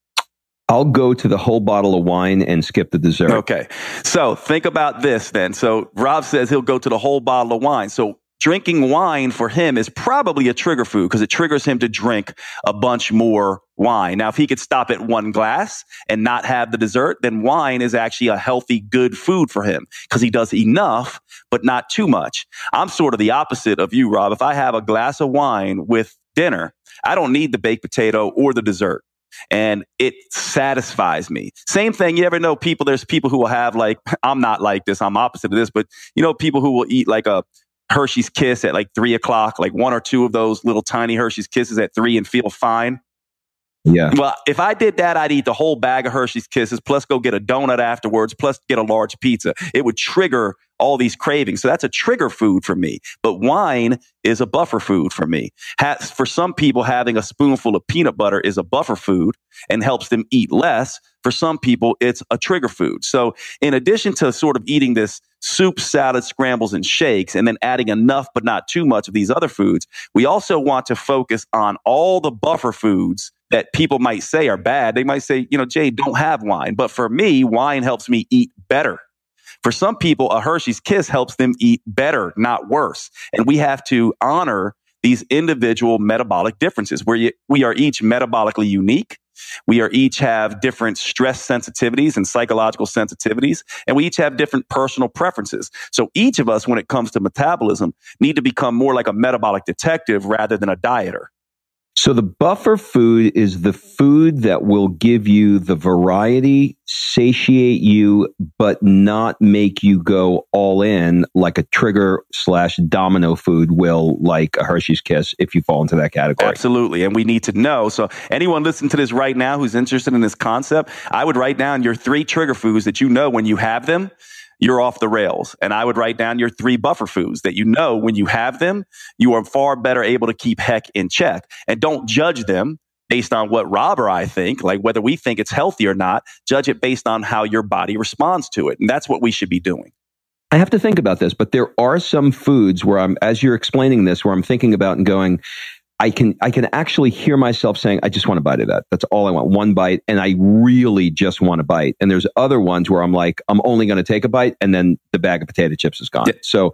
[SPEAKER 1] I'll go to the whole bottle of wine and skip the dessert.
[SPEAKER 2] Okay. So think about this then. So Rob says he'll go to the whole bottle of wine. So drinking wine for him is probably a trigger food because it triggers him to drink a bunch more wine. Now, if he could stop at one glass and not have the dessert, then wine is actually a healthy, good food for him because he does enough, but not too much. I'm sort of the opposite of you, Rob. If I have a glass of wine with dinner, I don't need the baked potato or the dessert and it satisfies me. Same thing. You ever know people, there's people who will have like, [LAUGHS] I'm not like this. I'm opposite of this, but you know, people who will eat like a Hershey's Kiss at like three o'clock, like one or two of those little tiny Hershey's Kisses at three and feel fine.
[SPEAKER 1] Yeah.
[SPEAKER 2] Well, if I did that, I'd eat the whole bag of Hershey's Kisses, plus go get a donut afterwards, plus get a large pizza. It would trigger all these cravings. So that's a trigger food for me. But wine is a buffer food for me. for some people, having a spoonful of peanut butter is a buffer food and helps them eat less. For some people, it's a trigger food. So in addition to sort of eating this soup, salad, scrambles, and shakes, and then adding enough but not too much of these other foods, we also want to focus on all the buffer foods that people might say are bad. They might say, you know, Jay, don't have wine. But for me, wine helps me eat better. For some people, a Hershey's Kiss helps them eat better, not worse. And we have to honor these individual metabolic differences where we are each metabolically unique. We are each have different stress sensitivities and psychological sensitivities, and we each have different personal preferences. So each of us, when it comes to metabolism, need to become more like a metabolic detective rather than a dieter.
[SPEAKER 1] So the buffer food is the food that will give you the variety, satiate you, but not make you go all in like a trigger slash domino food will, like a Hershey's Kiss, if you fall into that category.
[SPEAKER 2] Absolutely. And we need to know. So anyone listening to this right now who's interested in this concept, I would write down your three trigger foods that you know when you have them, you're off the rails. And I would write down your three buffer foods that you know when you have them, you are far better able to keep heck in check. And don't judge them based on what Rob or I think, like whether we think it's healthy or not. Judge it based on how your body responds to it. And that's what we should be doing.
[SPEAKER 1] I have to think about this, but there are some foods where I'm, as you're explaining this, where I'm thinking about and going, I can I can actually hear myself saying, I just want a bite of that. That's all I want. One bite. And I really just want a bite. And there's other ones where I'm like, I'm only going to take a bite and then the bag of potato chips is gone. Yeah. So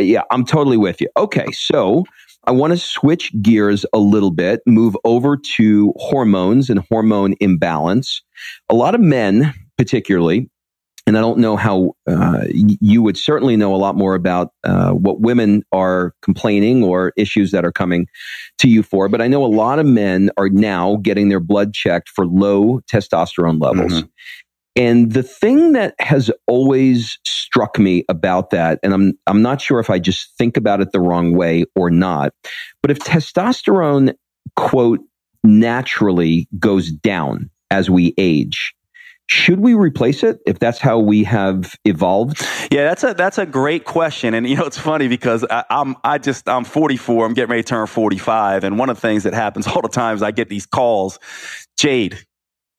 [SPEAKER 1] yeah, I'm totally with you. Okay. So I want to switch gears a little bit, move over to hormones and hormone imbalance. A lot of men, particularly, and I don't know how uh, you would certainly know a lot more about uh, what women are complaining or issues that are coming to you for. But I know a lot of men are now getting their blood checked for low testosterone levels. Mm-hmm. And the thing that has always struck me about that, and I'm I'm not sure if I just think about it the wrong way or not, but if testosterone quote naturally goes down as we age, should we replace it if that's how we have evolved?
[SPEAKER 2] Yeah, that's a that's a great question, and you know it's funny because I, am I just I'm 44. I'm getting ready to turn 45, and one of the things that happens [LAUGHS] all the time is I get these calls, Jade,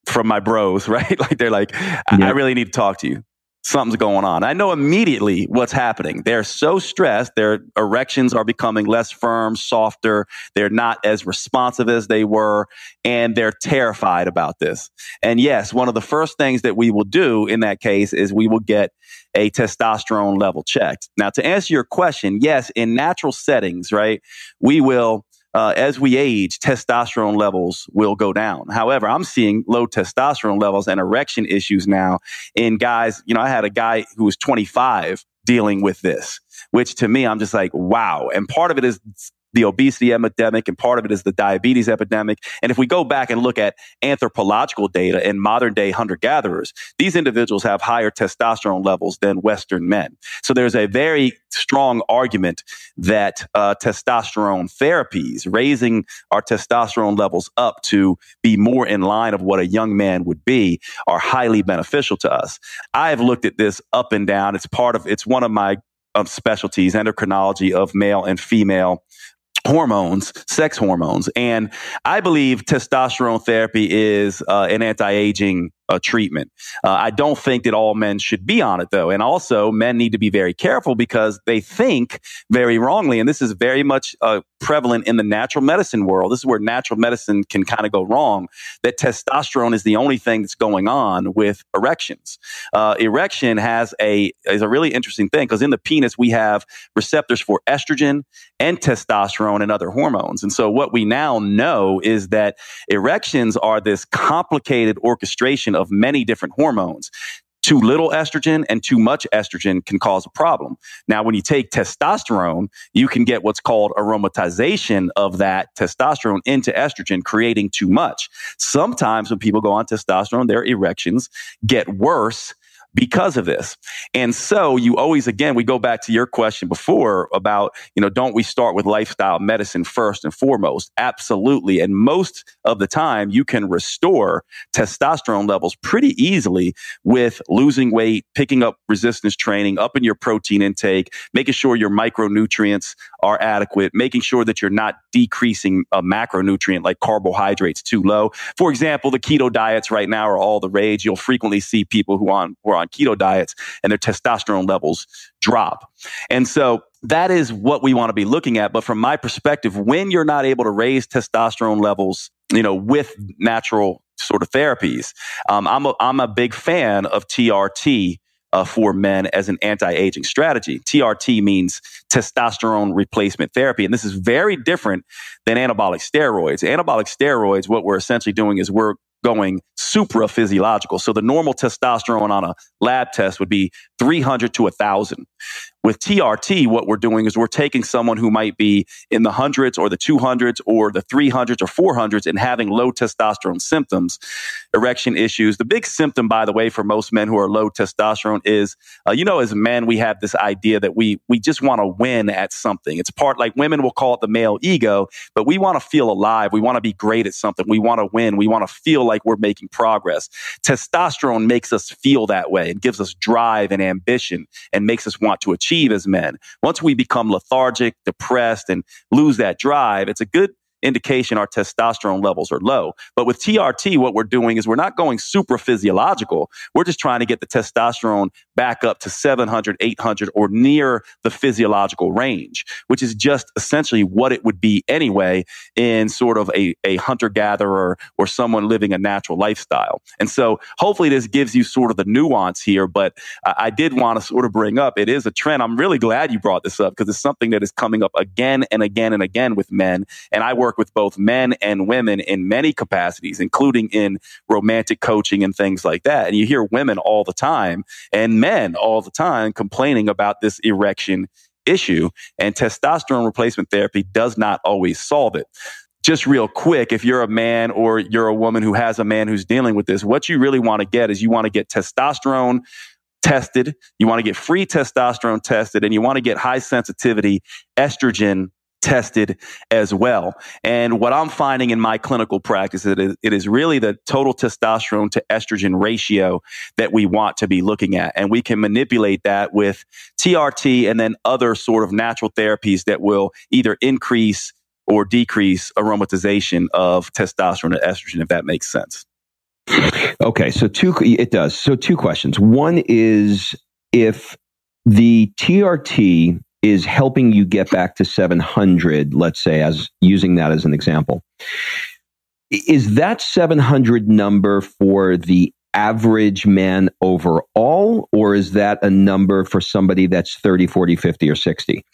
[SPEAKER 2] from my bros, [LAUGHS] right? Like they're like, I, yeah. I really need to talk to you something's going on. I know immediately what's happening. They're so stressed. Their erections are becoming less firm, softer. They're not as responsive as they were. And they're terrified about this. And yes, one of the first things that we will do in that case is we will get a testosterone level checked. Now, to answer your question, yes, in natural settings, right, we will uh, as we age, testosterone levels will go down. However, I'm seeing low testosterone levels and erection issues now in guys. You know, I had a guy who was 25 dealing with this, which to me, I'm just like, wow. And part of it is the obesity epidemic, and part of it is the diabetes epidemic. And if we go back and look at anthropological data in modern day hunter gatherers, these individuals have higher testosterone levels than Western men. So there's a very strong argument that uh, testosterone therapies, raising our testosterone levels up to be more in line of what a young man would be, are highly beneficial to us. I have looked at this up and down. It's part of, it's one of my um, specialties, endocrinology of male and female hormones, sex hormones. And I believe testosterone therapy is uh, an anti aging uh, treatment. Uh, I don't think that all men should be on it, though. And also, men need to be very careful because they think very wrongly. And this is very much uh, prevalent in the natural medicine world. This is where natural medicine can kind of go wrong that testosterone is the only thing that's going on with erections. Uh, erection has a, is a really interesting thing because in the penis, we have receptors for estrogen and testosterone and other hormones. And so, what we now know is that erections are this complicated orchestration of many different hormones. Too little estrogen and too much estrogen can cause a problem. Now, when you take testosterone, you can get what's called aromatization of that testosterone into estrogen, creating too much. Sometimes when people go on testosterone, their erections get worse because of this. And so you always, again, we go back to your question before about, you know, don't we start with lifestyle medicine first and foremost? Absolutely. And most of the time you can restore testosterone levels pretty easily with losing weight, picking up resistance training, upping your protein intake, making sure your micronutrients are adequate, making sure that you're not decreasing a macronutrient like carbohydrates too low. For example, the keto diets right now are all the rage. You'll frequently see people who, on, who are on on keto diets and their testosterone levels drop. And so that is what we want to be looking at. But from my perspective, when you're not able to raise testosterone levels, you know, with natural sort of therapies, um, I'm, a, I'm a big fan of TRT. Uh, for men as an anti-aging strategy. TRT means testosterone replacement therapy, and this is very different than anabolic steroids. Anabolic steroids, what we're essentially doing is we're going supra physiological. So the normal testosterone on a lab test would be 300 to 1,000. With TRT, what we're doing is we're taking someone who might be in the hundreds or the 200s or the 300s or 400s and having low testosterone symptoms, erection issues. The big symptom, by the way, for most men who are low testosterone is, uh, you know, as men, we have this idea that we, we just want to win at something. It's part like women will call it the male ego, but we want to feel alive. We want to be great at something. We want to win. We want to feel like we're making progress. Testosterone makes us feel that way. It gives us drive and ambition and makes us want to achieve as men. Once we become lethargic, depressed, and lose that drive, it's a good indication our testosterone levels are low. But with TRT, what we're doing is we're not going super physiological. We're just trying to get the testosterone back up to 700, 800 or near the physiological range, which is just essentially what it would be anyway in sort of a, a hunter gatherer or someone living a natural lifestyle. And so hopefully this gives you sort of the nuance here. But I, I did want to sort of bring up it is a trend. I'm really glad you brought this up because it's something that is coming up again and again and again with men. And I work with both men and women in many capacities, including in romantic coaching and things like that. And you hear women all the time and men all the time complaining about this erection issue. And testosterone replacement therapy does not always solve it just real quick, if you're a man or you're a woman who has a man who's dealing with this, what you really want to get is you want to get testosterone tested, you want to get free testosterone tested, and you want to get high sensitivity estrogen tested as well. And what I'm finding in my clinical practice is it is really the total testosterone to estrogen ratio that we want to be looking at. And we can manipulate that with TRT and then other sort of natural therapies that will either increase or decrease aromatization of testosterone and estrogen, if that makes sense.
[SPEAKER 1] Okay, so two it does. So two questions. One is if the TRT is helping you get back to 700, let's say, as using that as an example. Is that 700 number for the average man overall, or is that a number for somebody that's 30, 40, 50, or 60?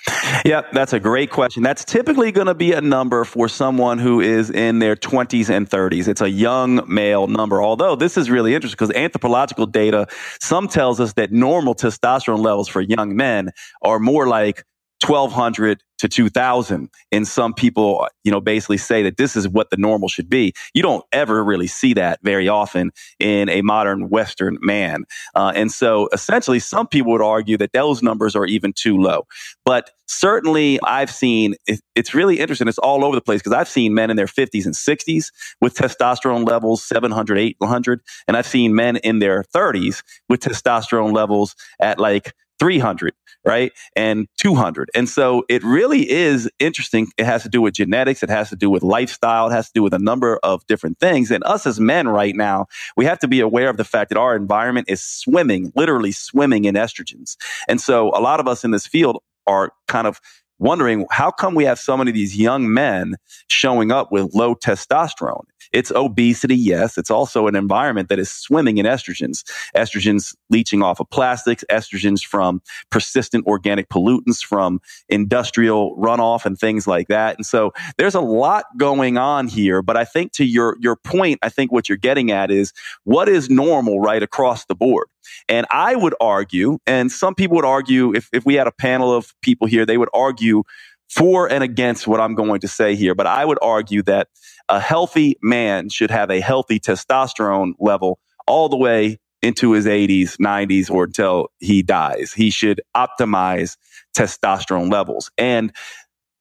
[SPEAKER 2] Yeah, that's a great question. That's typically going to be a number for someone who is in their 20s and 30s. It's a young male number, although this is really interesting because anthropological data, some tells us that normal testosterone levels for young men are more like 1200 to 2000 and some people you know basically say that this is what the normal should be. You don't ever really see that very often in a modern western man. Uh, and so essentially some people would argue that those numbers are even too low. But certainly i've seen it, it's really interesting. It's all over the place because i've seen men in their 50s and 60s with testosterone levels 700 800 and i've seen men in their 30s with testosterone levels at like 300 right? And 200. And so it really is interesting. It has to do with genetics. It has to do with lifestyle. It has to do with a number of different things. And us as men right now, we have to be aware of the fact that our environment is swimming, literally swimming in estrogens. And so a lot of us in this field are kind of wondering how come we have so many of these young men showing up with low testosterone? It's obesity, yes. It's also an environment that is swimming in estrogens. Estrogens leaching off of plastics, estrogens from persistent organic pollutants from industrial runoff and things like that. And so there's a lot going on here. But I think to your, your point, I think what you're getting at is what is normal right across the board? And I would argue, and some people would argue, if, if we had a panel of people here, they would argue for and against what I'm going to say here. But I would argue that a healthy man should have a healthy testosterone level all the way into his 80s, 90s, or until he dies. He should optimize testosterone levels. And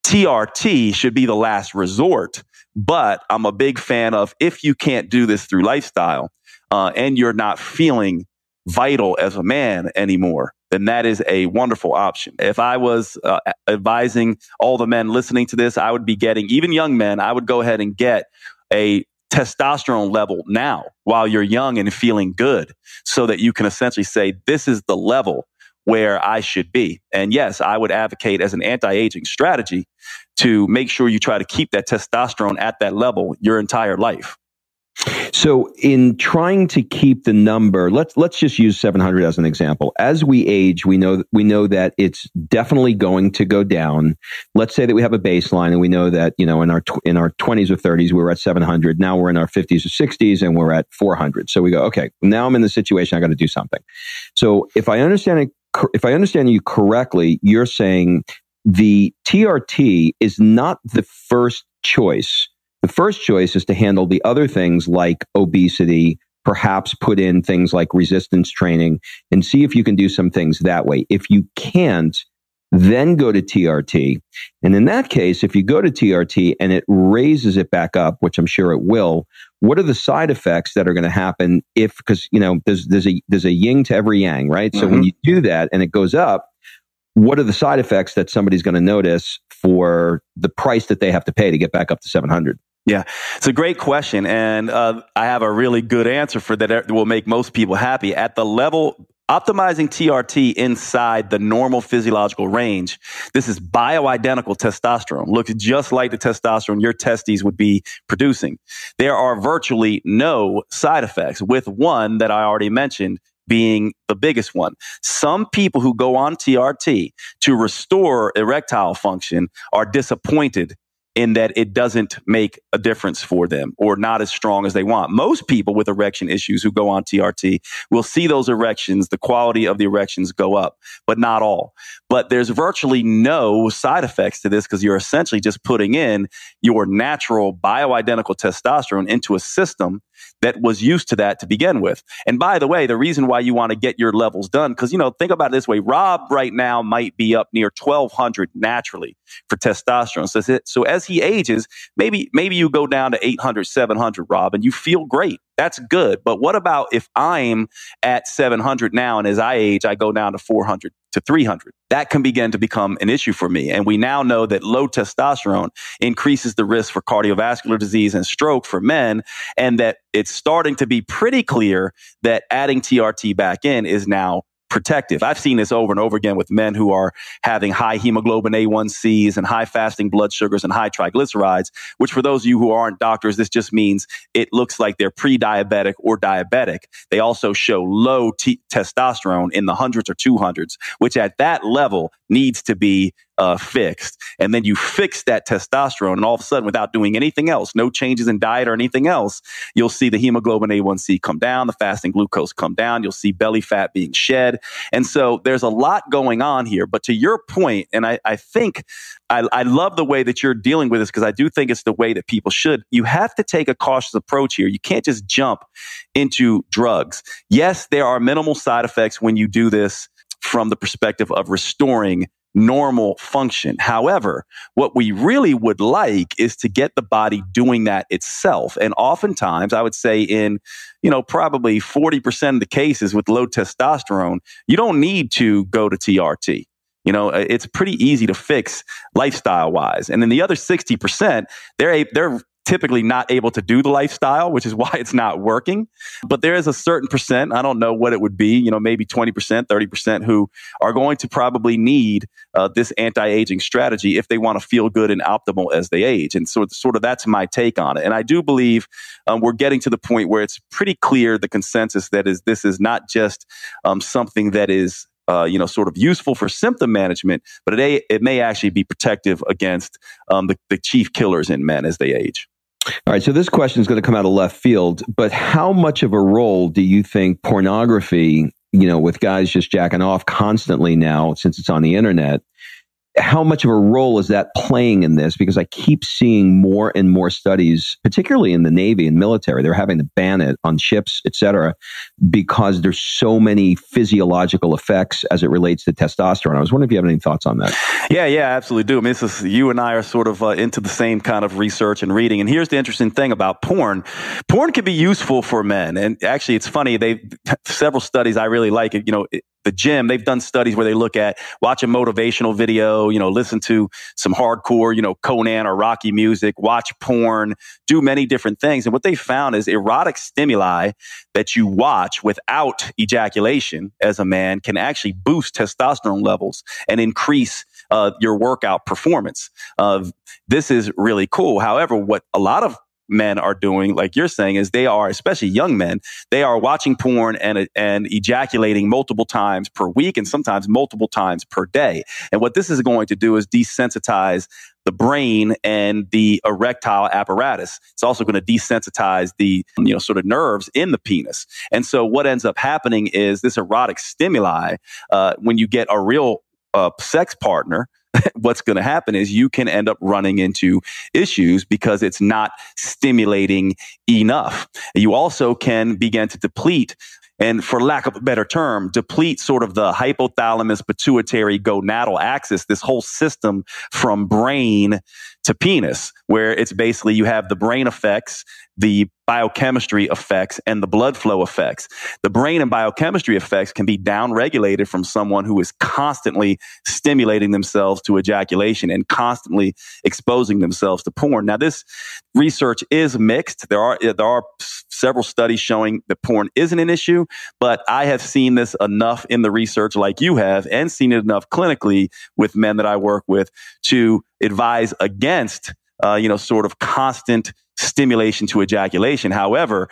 [SPEAKER 2] TRT should be the last resort. But I'm a big fan of if you can't do this through lifestyle uh, and you're not feeling vital as a man anymore, then that is a wonderful option. If I was uh, advising all the men listening to this, I would be getting, even young men, I would go ahead and get a testosterone level now while you're young and feeling good so that you can essentially say, this is the level where I should be. And yes, I would advocate as an anti aging strategy to make sure you try to keep that testosterone at that level your entire life.
[SPEAKER 1] So, in trying to keep the number, let's let's just use 700 as an example. As we age, we know we know that it's definitely going to go down. Let's say that we have a baseline, and we know that you know in our in our 20s or 30s we were at 700. Now we're in our 50s or 60s, and we're at 400. So we go, okay, now I'm in the situation. I got to do something. So, if I understand it, if I understand you correctly, you're saying the TRT is not the first choice the first choice is to handle the other things like obesity, perhaps put in things like resistance training and see if you can do some things that way. If you can't, then go to TRT. And in that case, if you go to TRT and it raises it back up, which I'm sure it will, what are the side effects that are going to happen if, because, you know, there's, there's a, there's a yin to every yang, right? Mm-hmm. So when mm-hmm. you do that and it goes up, what are the side effects that somebody's going to notice for the price that they have to pay to get back up to 700?
[SPEAKER 2] Yeah, it's a great question. And uh, I have a really good answer for that will make most people happy. At the level, optimizing TRT inside the normal physiological range, this is bioidentical testosterone. Looks just like the testosterone your testes would be producing. There are virtually no side effects, with one that I already mentioned being the biggest one. Some people who go on TRT to restore erectile function are disappointed in that it doesn't make a difference for them or not as strong as they want. Most people with erection issues who go on TRT will see those erections, the quality of the erections go up, but not all. But there's virtually no side effects to this because you're essentially just putting in your natural bioidentical testosterone into a system that was used to that to begin with. And by the way, the reason why you want to get your levels done, because, you know, think about it this way Rob right now might be up near 1200 naturally for testosterone. So, so as he ages, maybe, maybe you go down to 800, 700, Rob, and you feel great. That's good. But what about if I'm at 700 now and as I age, I go down to 400 to 300? That can begin to become an issue for me. And we now know that low testosterone increases the risk for cardiovascular disease and stroke for men, and that it's starting to be pretty clear that adding TRT back in is now protective. I've seen this over and over again with men who are having high hemoglobin A1Cs and high fasting blood sugars and high triglycerides, which for those of you who aren't doctors, this just means it looks like they're pre-diabetic or diabetic. They also show low t- testosterone in the hundreds or 200s, which at that level needs to be uh, fixed. And then you fix that testosterone, and all of a sudden, without doing anything else, no changes in diet or anything else, you'll see the hemoglobin A1C come down, the fasting glucose come down, you'll see belly fat being shed. And so there's a lot going on here. But to your point, and I, I think I, I love the way that you're dealing with this because I do think it's the way that people should. You have to take a cautious approach here. You can't just jump into drugs. Yes, there are minimal side effects when you do this from the perspective of restoring normal function. However, what we really would like is to get the body doing that itself. And oftentimes, I would say in, you know, probably 40% of the cases with low testosterone, you don't need to go to TRT. You know, it's pretty easy to fix lifestyle wise. And then the other 60%, they're, they're typically not able to do the lifestyle, which is [LAUGHS] why it's not working. But there is a certain percent, I don't know what it would be, you know, maybe 20%, 30% who are going to probably need uh, this anti aging strategy if they want to feel good and optimal as they age. And so, sort of, that's my take on it. And I do believe um, we're getting to the point where it's pretty clear the consensus that is this is not just um, something that is uh, you know, sort of useful for symptom management, but it, it may actually be protective against um, the, the chief killers in men as they age.
[SPEAKER 1] All right, so this question is going to come out of left field, but how much of a role do you think pornography, you know, with guys just jacking off constantly now since it's on the internet, how much of a role is that playing in this? Because I keep seeing more and more studies, particularly in the Navy and military, they're having to ban it on ships, et cetera, because there's so many physiological effects as it relates to testosterone. I was wondering if you have any thoughts on that.
[SPEAKER 2] Yeah, yeah, absolutely do. I mean, this is, you and I are sort of uh, into the same kind of research and reading. And here's the interesting thing about porn. Porn can be useful for men. And actually, it's funny. They [LAUGHS] several studies I really like. It, you know, the gym, they've done studies where they look at watch a motivational video, you know, listen to some hardcore, you know, Conan or Rocky music, watch porn, do many different things. And what they found is erotic stimuli that you watch without ejaculation as a man can actually boost testosterone levels and increase uh, your workout performance. Uh, this is really cool. However, what a lot of men are doing, like you're saying, is they are, especially young men, they are watching porn and, and ejaculating multiple times per week and sometimes multiple times per day. And what this is going to do is desensitize the brain and the erectile apparatus. It's also going to desensitize the, you know, sort of nerves in the penis. And so what ends up happening is this erotic stimuli, uh, when you get a real uh, sex partner, [LAUGHS] what's going to happen is you can end up running into issues because it's not stimulating enough. You also can begin to deplete and for lack of a better term, deplete sort of the hypothalamus pituitary gonadal axis, this whole system from brain to penis, where it's basically you have the brain effects, the biochemistry effects, and the blood flow effects. The brain and biochemistry effects can be downregulated from someone who is constantly stimulating themselves to ejaculation and constantly exposing themselves to porn. Now, this research is mixed. There are there are several studies showing that porn isn't an issue, but I have seen this enough in the research, like you have, and seen it enough clinically with men that I work with to advise against, uh, you know, sort of constant stimulation to ejaculation. However,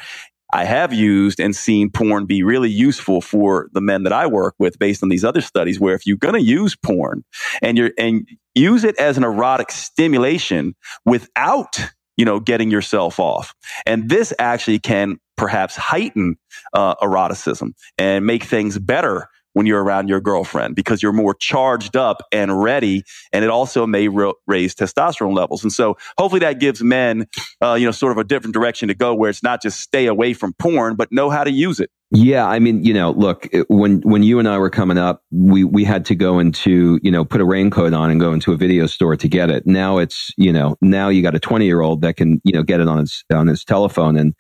[SPEAKER 2] I have used and seen porn be really useful for the men that I work with based on these other studies where if you're going to use porn and you're and use it as an erotic stimulation without you know getting yourself off and this actually can perhaps heighten uh, eroticism and make things better when you're around your girlfriend because you're more charged up and ready. And it also may raise testosterone levels. And so hopefully that gives men, uh, you know, sort of a different direction to go where it's not just stay away from porn, but know how to use it.
[SPEAKER 1] Yeah, I mean, you know, look, when when you and I were coming up, we we had to go into, you know, put a raincoat on and go into a video store to get it. Now it's, you know, now you got a 20-year-old that can, you know, get it on his on his telephone and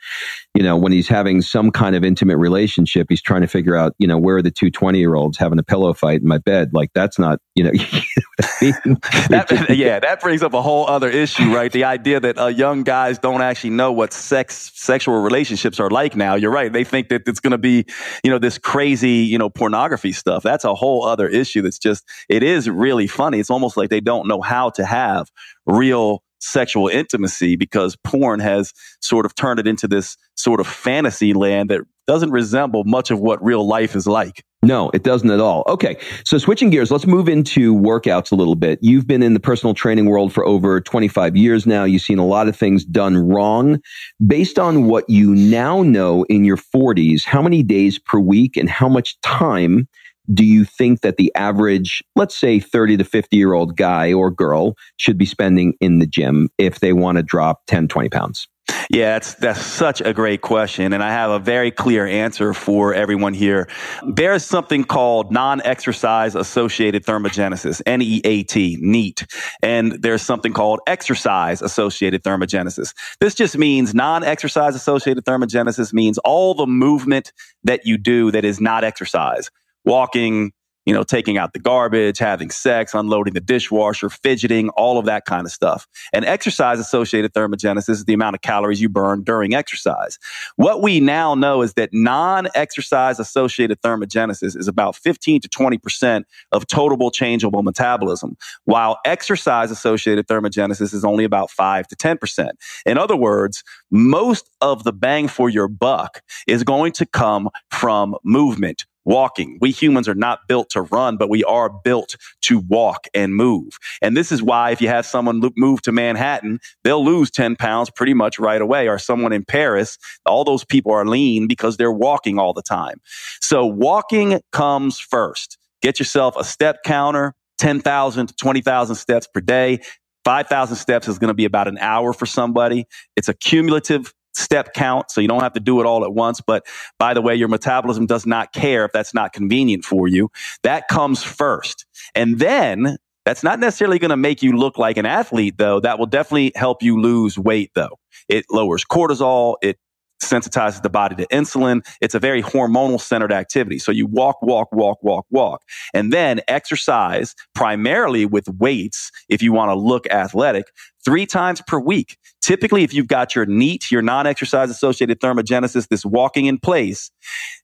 [SPEAKER 1] you know, when he's having some kind of intimate relationship, he's trying to figure out, you know, where are the two 20-year-olds having a pillow fight in my bed? Like that's not, you know, [LAUGHS] [LAUGHS]
[SPEAKER 2] that, [LAUGHS] yeah, that brings up a whole other issue, right? The idea that uh, young guys don't actually know what sex sexual relationships are like now. You're right. They think that it's going to to be, you know, this crazy, you know, pornography stuff. That's a whole other issue that's just, it is really funny. It's almost like they don't know how to have real sexual intimacy because porn has sort of turned it into this sort of fantasy land that doesn't resemble much of what real life is like.
[SPEAKER 1] No, it doesn't at all. Okay. So switching gears, let's move into workouts a little bit. You've been in the personal training world for over 25 years now. You've seen a lot of things done wrong. Based on what you now know in your 40s, how many days per week and how much time do you think that the average, let's say 30 to 50 year old guy or girl should be spending in the gym if they want to drop 10, 20 pounds?
[SPEAKER 2] Yeah, that's that's such a great question, and I have a very clear answer for everyone here. There's something called non-exercise associated thermogenesis, NEAT, NEAT, and there's something called exercise associated thermogenesis. This just means non-exercise associated thermogenesis means all the movement that you do that is not exercise, walking, you know, taking out the garbage, having sex, unloading the dishwasher, fidgeting, all of that kind of stuff. And exercise associated thermogenesis is the amount of calories you burn during exercise. What we now know is that non exercise associated thermogenesis is about 15 to 20% of total changeable metabolism, while exercise associated thermogenesis is only about 5 to 10%. In other words, most of the bang for your buck is going to come from movement, walking. We humans are not built to run, but we are built to walk and move. And this is why if you have someone move to Manhattan, they'll lose 10 pounds pretty much right away. Or someone in Paris, all those people are lean because they're walking all the time. So walking comes first. Get yourself a step counter, 10,000 to 20,000 steps per day. 5,000 steps is going to be about an hour for somebody. It's a cumulative step count, so you don't have to do it all at once. But by the way, your metabolism does not care if that's not convenient for you. That comes first. And then that's not necessarily going to make you look like an athlete, though. That will definitely help you lose weight, though. It lowers cortisol. It sensitizes the body to insulin. It's a very hormonal centered activity. So you walk, walk, walk, walk, walk, and then exercise primarily with weights if you want to look athletic three times per week. Typically, if you've got your NEAT, your non exercise associated thermogenesis, this walking in place,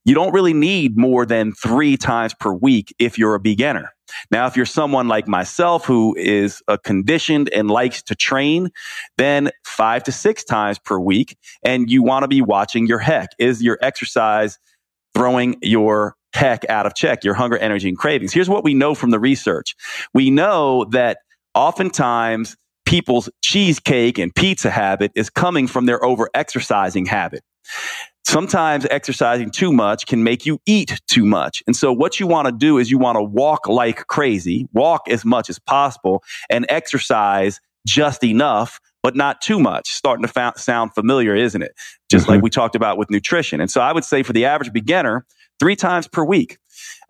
[SPEAKER 2] you don't really need more than three times per week if you're a beginner. Now, if you're someone like myself who is a conditioned and likes to train, then five to six times per week. And you want to be watching your heck. Is your exercise throwing your heck out of check, your hunger, energy, and cravings? Here's what we know from the research. We know that oftentimes people's cheesecake and pizza habit is coming from their over exercising habit. Sometimes exercising too much can make you eat too much. And so what you want to do is you want to walk like crazy, walk as much as possible and exercise just enough, but not too much. Starting to fa- sound familiar, isn't it? Just mm-hmm. like we talked about with nutrition. And so I would say for the average beginner, three times per week.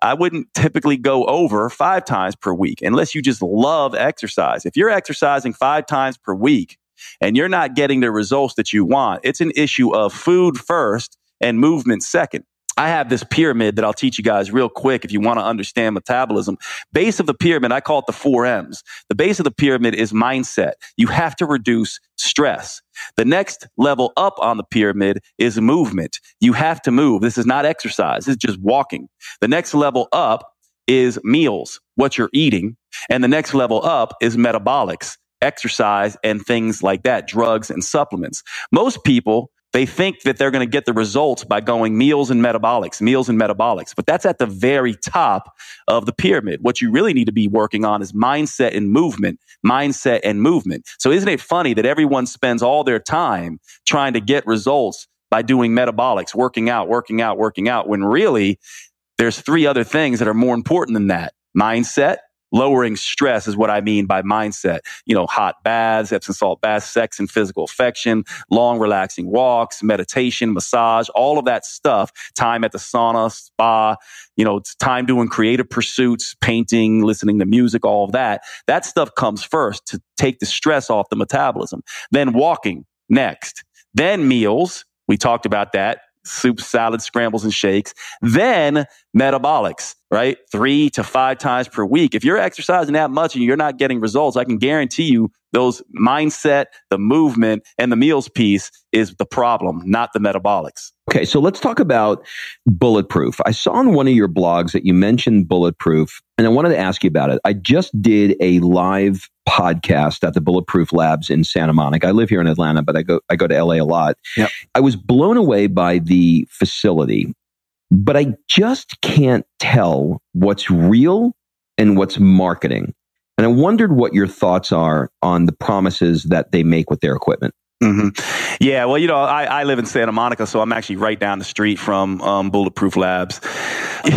[SPEAKER 2] I wouldn't typically go over five times per week unless you just love exercise. If you're exercising five times per week and you're not getting the results that you want, it's an issue of food first and movement second. I have this pyramid that I'll teach you guys real quick if you want to understand metabolism. Base of the pyramid, I call it the four M's. The base of the pyramid is mindset. You have to reduce stress. The next level up on the pyramid is movement. You have to move. This is not exercise. Is just walking. The next level up is meals, what you're eating. And the next level up is metabolics, exercise and things like that, drugs and supplements. Most people they think that they're going to get the results by going meals and metabolics, meals and metabolics. But that's at the very top of the pyramid. What you really need to be working on is mindset and movement, mindset and movement. So isn't it funny that everyone spends all their time trying to get results by doing metabolics, working out, working out, working out, when really there's three other things that are more important than that. Mindset, lowering stress is what I mean by mindset. You know, hot baths, Epsom salt baths, sex and physical affection, long relaxing walks, meditation, massage, all of that stuff, time at the sauna, spa, you know, time doing creative pursuits, painting, listening to music, all of that. That stuff comes first to take the stress off the metabolism. Then walking next. Then meals. We talked about that soups, salads, scrambles, and shakes. Then metabolics, right? Three to five times per week. If you're exercising that much and you're not getting results, I can guarantee you those mindset, the movement, and the meals piece is the problem, not the metabolics.
[SPEAKER 1] Okay, so let's talk about bulletproof. I saw on one of your blogs that you mentioned bulletproof, and I wanted to ask you about it. I just did a live podcast at the Bulletproof Labs in Santa Monica. I live here in Atlanta, but I go I go to LA a lot. Yep. I was blown away by the facility, but I just can't tell what's real and what's marketing. And I wondered what your thoughts are on the promises that they make with their equipment.
[SPEAKER 2] Mm-hmm. Yeah, well, you know, I, I live in Santa Monica, so I'm actually right down the street from um, Bulletproof Labs.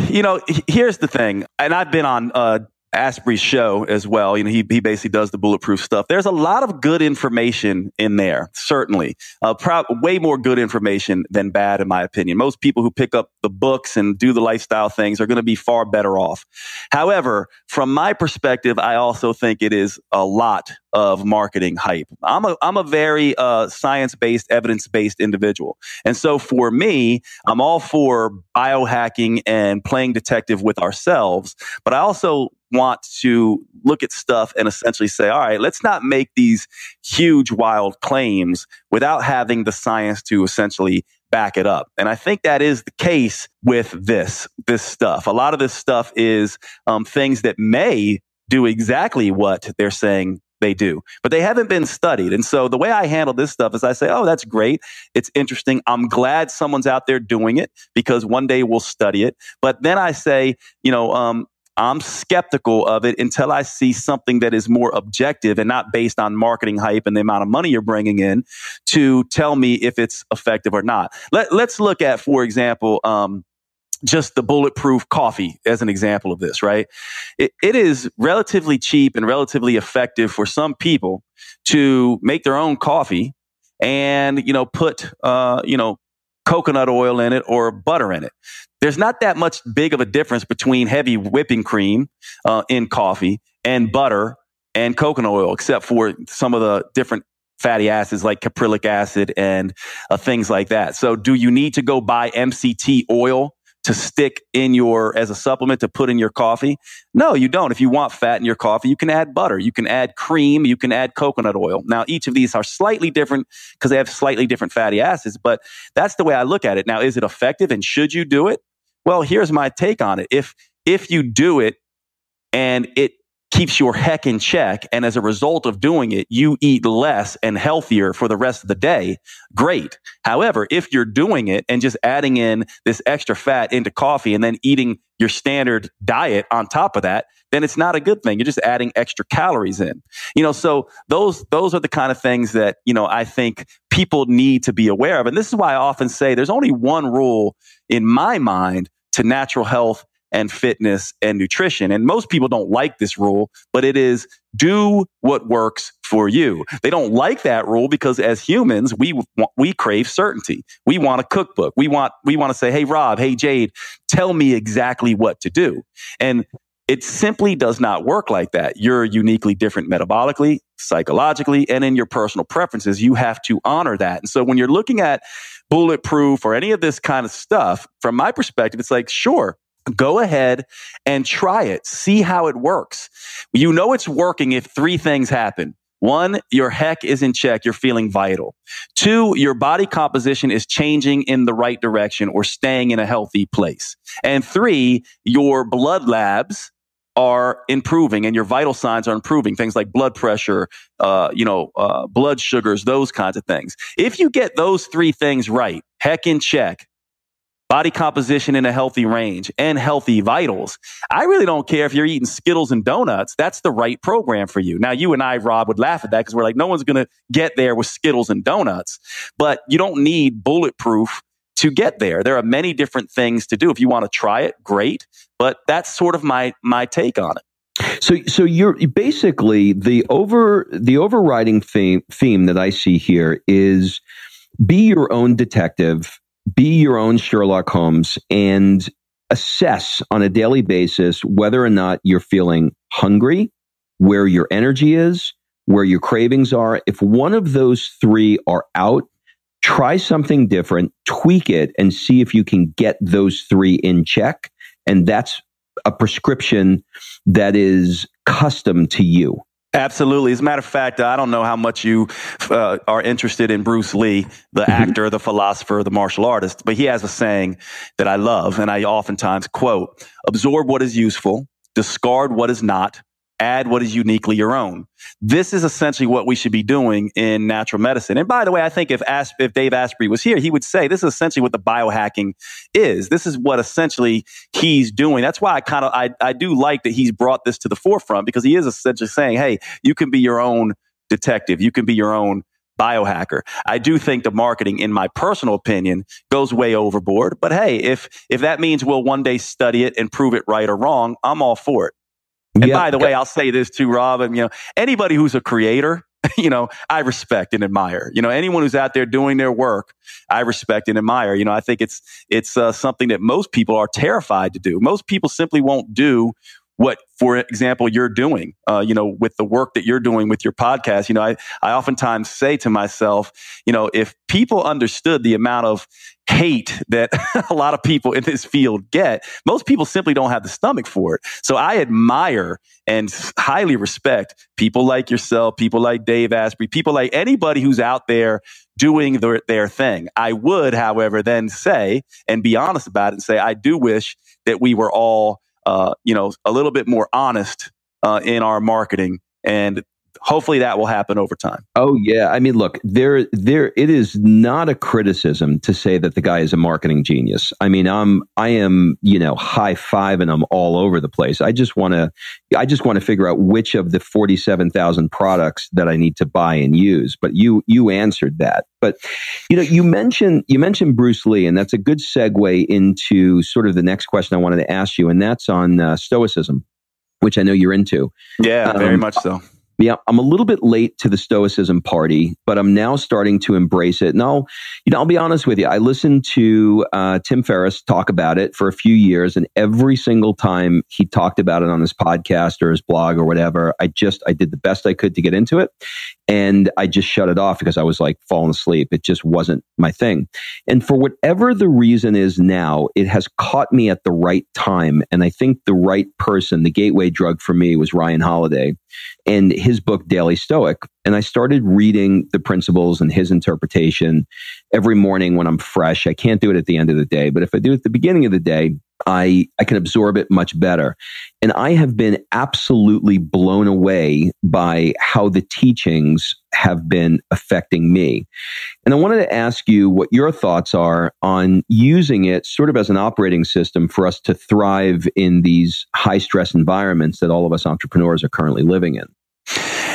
[SPEAKER 2] You know, here's the thing, and I've been on uh, Asprey's show as well. You know, he, he basically does the bulletproof stuff. There's a lot of good information in there, certainly. Uh, pro- way more good information than bad, in my opinion. Most people who pick up the books and do the lifestyle things are going to be far better off. However, from my perspective, I also think it is a lot of marketing hype. I'm a, I'm a very uh, science based, evidence based individual. And so for me, I'm all for biohacking and playing detective with ourselves, but I also want to look at stuff and essentially say, all right, let's not make these huge, wild claims without having the science to essentially back it up. And I think that is the case with this, this stuff. A lot of this stuff is um, things that may do exactly what they're saying they do, but they haven't been studied. And so the way I handle this stuff is I say, oh, that's great. It's interesting. I'm glad someone's out there doing it because one day we'll study it. But then I say, you know, um, I'm skeptical of it until I see something that is more objective and not based on marketing hype and the amount of money you're bringing in to tell me if it's effective or not. Let, us look at, for example, um, just the bulletproof coffee as an example of this, right? It, it is relatively cheap and relatively effective for some people to make their own coffee and, you know, put, uh, you know, coconut oil in it or butter in it. There's not that much big of a difference between heavy whipping cream uh, in coffee and butter and coconut oil, except for some of the different fatty acids like caprylic acid and uh, things like that. So, do you need to go buy MCT oil to stick in your as a supplement to put in your coffee? No, you don't. If you want fat in your coffee, you can add butter, you can add cream, you can add coconut oil. Now, each of these are slightly different because they have slightly different fatty acids, but that's the way I look at it. Now, is it effective and should you do it? Well, here's my take on it. If if you do it and it keeps your HEC in check. And as a result of doing it, you eat less and healthier for the rest of the day. Great. However, if you're doing it and just adding in this extra fat into coffee and then eating your standard diet on top of that, then it's not a good thing. You're just adding extra calories in. You know, so those those are the kind of things that, you know, I think people need to be aware of. And this is why I often say there's only one rule in my mind to natural health and fitness and nutrition. And most people don't like this rule, but it is do what works for you. They don't like that rule because as humans, we we crave certainty. We want a cookbook. We want we want to say, "Hey Rob, hey Jade, tell me exactly what to do." And it simply does not work like that. You're uniquely different metabolically, psychologically, and in your personal preferences. You have to honor that. And so when you're looking at bulletproof or any of this kind of stuff, from my perspective, it's like, sure, go ahead and try it. See how it works. You know it's working if three things happen. One, your HEC is in check. You're feeling vital. Two, your body composition is changing in the right direction or staying in a healthy place. And three, your blood labs are improving and your vital signs are improving. Things like blood pressure, uh, you know, uh, blood sugars, those kinds of things. If you get those three things right, HEC in check, body composition in a healthy range, and healthy vitals. I really don't care if you're eating Skittles and donuts. That's the right program for you. Now, you and I, Rob, would laugh at that because we're like, no one's going to get there with Skittles and donuts. But you don't need bulletproof to get there. There are many different things to do. If you want to try it, great. But that's sort of my my take on it.
[SPEAKER 1] So, so you're basically the over the overriding theme theme that I see here is be your own detective, be your own Sherlock Holmes, and assess on a daily basis whether or not you're feeling hungry, where your energy is, where your cravings are. If one of those three are out, try something different, tweak it, and see if you can get those three in check. And that's a prescription that is custom to you.
[SPEAKER 2] Absolutely. As a matter of fact, I don't know how much you uh, are interested in Bruce Lee, the mm-hmm. actor, the philosopher, the martial artist, but he has a saying that I love and I oftentimes quote absorb what is useful, discard what is not, add what is uniquely your own. This is essentially what we should be doing in natural medicine. And by the way, I think if As- if Dave Asprey was here, he would say this is essentially what the biohacking is. This is what essentially he's doing. That's why I kind of I, I do like that he's brought this to the forefront because he is essentially saying, hey, you can be your own detective. You can be your own biohacker. I do think the marketing, in my personal opinion, goes way overboard. But hey, if if that means we'll one day study it and prove it right or wrong, I'm all for it. And by the way, I'll say this too, Rob. And you know, anybody who's a creator, [LAUGHS] you know, I respect and admire. You know, anyone who's out there doing their work, I respect and admire. You know, I think it's it's uh, something that most people are terrified to do. Most people simply won't do what, for example, you're doing, uh, you know, with the work that you're doing with your podcast. You know, I, I oftentimes say to myself, you know, if people understood the amount of hate that [LAUGHS] a lot of people in this field get, most people simply don't have the stomach for it. So I admire and highly respect people like yourself, people like Dave Asprey, people like anybody who's out there doing their, their thing. I would, however, then say and be honest about it and say, I do wish that we were all uh, you know, a little bit more honest uh, in our marketing. And hopefully that will happen over time.
[SPEAKER 1] Oh yeah, I mean, look, there, there, it is not a criticism to say that the guy is a marketing genius. I mean, I'm, I am, you know, high fiving him all over the place. I just want to, I just want to figure out which of the forty-seven thousand products that I need to buy and use. But you, you answered that. But you know, you mentioned, you mentioned Bruce Lee, and that's a good segue into sort of the next question I wanted to ask you, and that's on uh, Stoicism, which I know you're into.
[SPEAKER 2] Yeah, very um, much so
[SPEAKER 1] yeah, I'm a little bit late to the Stoicism party, but I'm now starting to embrace it. And I'll, you know, I'll be honest with you. I listened to uh, Tim Ferriss talk about it for a few years, and every single time he talked about it on his podcast or his blog or whatever, I just I did the best I could to get into it, and I just shut it off because I was like falling asleep. It just wasn't my thing. And for whatever the reason is now, it has caught me at the right time, and I think the right person, the gateway drug for me was Ryan Holiday and his book Daily Stoic. And I started reading the principles and his interpretation every morning when I'm fresh. I can't do it at the end of the day, but if I do it at the beginning of the day, I, I can absorb it much better. And I have been absolutely blown away by how the teachings have been affecting me. And I wanted to ask you what your thoughts are on using it sort of as an operating system for us to thrive in these high stress environments that all of us entrepreneurs are currently living in.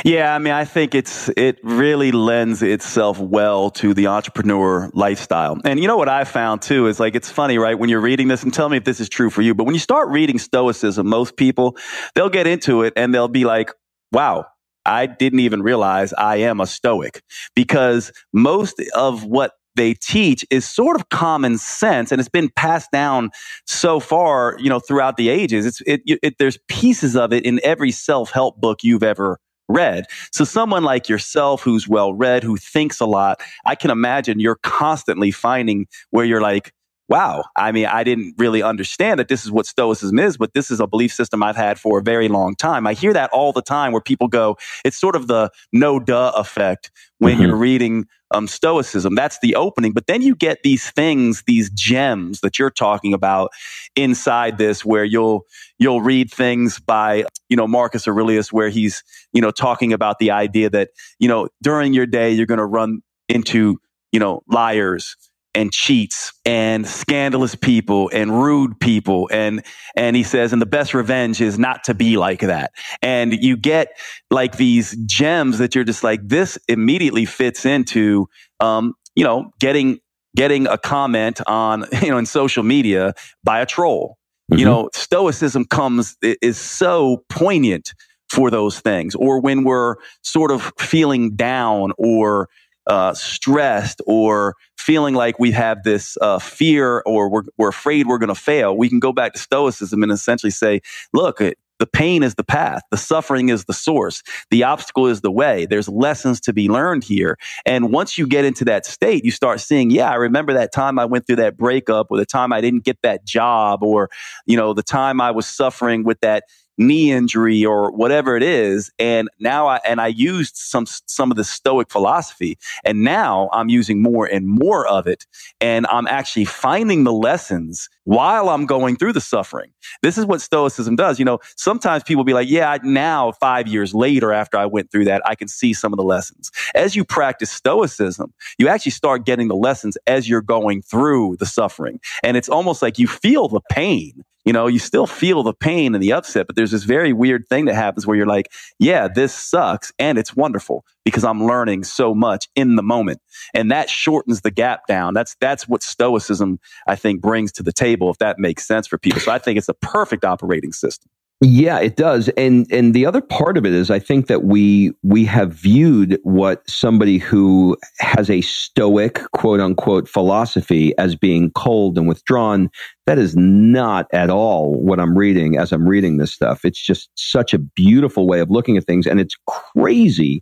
[SPEAKER 2] Yeah, I mean, I think it's it really lends itself well to the entrepreneur lifestyle. And you know what I found too is like it's funny, right? When you're reading this, and tell me if this is true for you, but when you start reading Stoicism, most people they'll get into it and they'll be like, "Wow, I didn't even realize I am a Stoic," because most of what they teach is sort of common sense and it's been passed down so far you know throughout the ages it's it, it there's pieces of it in every self-help book you've ever read. So someone like yourself who's well read, who thinks a lot, I can imagine you're constantly finding where you're like, wow, I mean, I didn't really understand that this is what Stoicism is, but this is a belief system I've had for a very long time. I hear that all the time where people go, it's sort of the no duh effect when mm-hmm. you're reading um, Stoicism. That's the opening. But then you get these things, these gems that you're talking about inside this, where you'll you'll read things by you know Marcus Aurelius, where he's you know talking about the idea that you know during your day you're going to run into you know liars and cheats and scandalous people and rude people. And and he says and the best revenge is not to be like that. And you get like these gems that you're just like this immediately fits into um you know getting getting a comment on [LAUGHS] you know in social media by a troll. Mm-hmm. you know stoicism comes is so poignant for those things. Or when we're sort of feeling down or uh, stressed or feeling like we have this uh, fear or we're, we're afraid we're going to fail, we can go back to Stoicism and essentially say, look, the pain is the path. The suffering is the source. The obstacle is the way. There's lessons to be learned here. And once you get into that state, you start seeing, yeah, I remember that time I went through that breakup or the time I didn't get that job or, you know, the time I was suffering with that knee injury or whatever it is and now I and I used some some of the stoic philosophy and now I'm using more and more of it and I'm actually finding the lessons while I'm going through the suffering. This is what stoicism does. You know, sometimes people be like, "Yeah, now 5 years later after I went through that, I can see some of the lessons." As you practice stoicism, you actually start getting the lessons as you're going through the suffering. And it's almost like you feel the pain you know, you still feel the pain and the upset, but there's this very weird thing that happens where you're like, yeah, this sucks and it's wonderful because I'm learning so much in the moment. And that shortens the gap down. That's, that's what stoicism, I think, brings to the table, if that makes sense for people. So I think it's a perfect operating system.
[SPEAKER 1] Yeah, it does. And and the other part of it is I think that we we have viewed what somebody who has a stoic quote unquote philosophy as being cold and withdrawn. That is not at all what I'm reading as I'm reading this stuff. It's just such a beautiful way of looking at things and it's crazy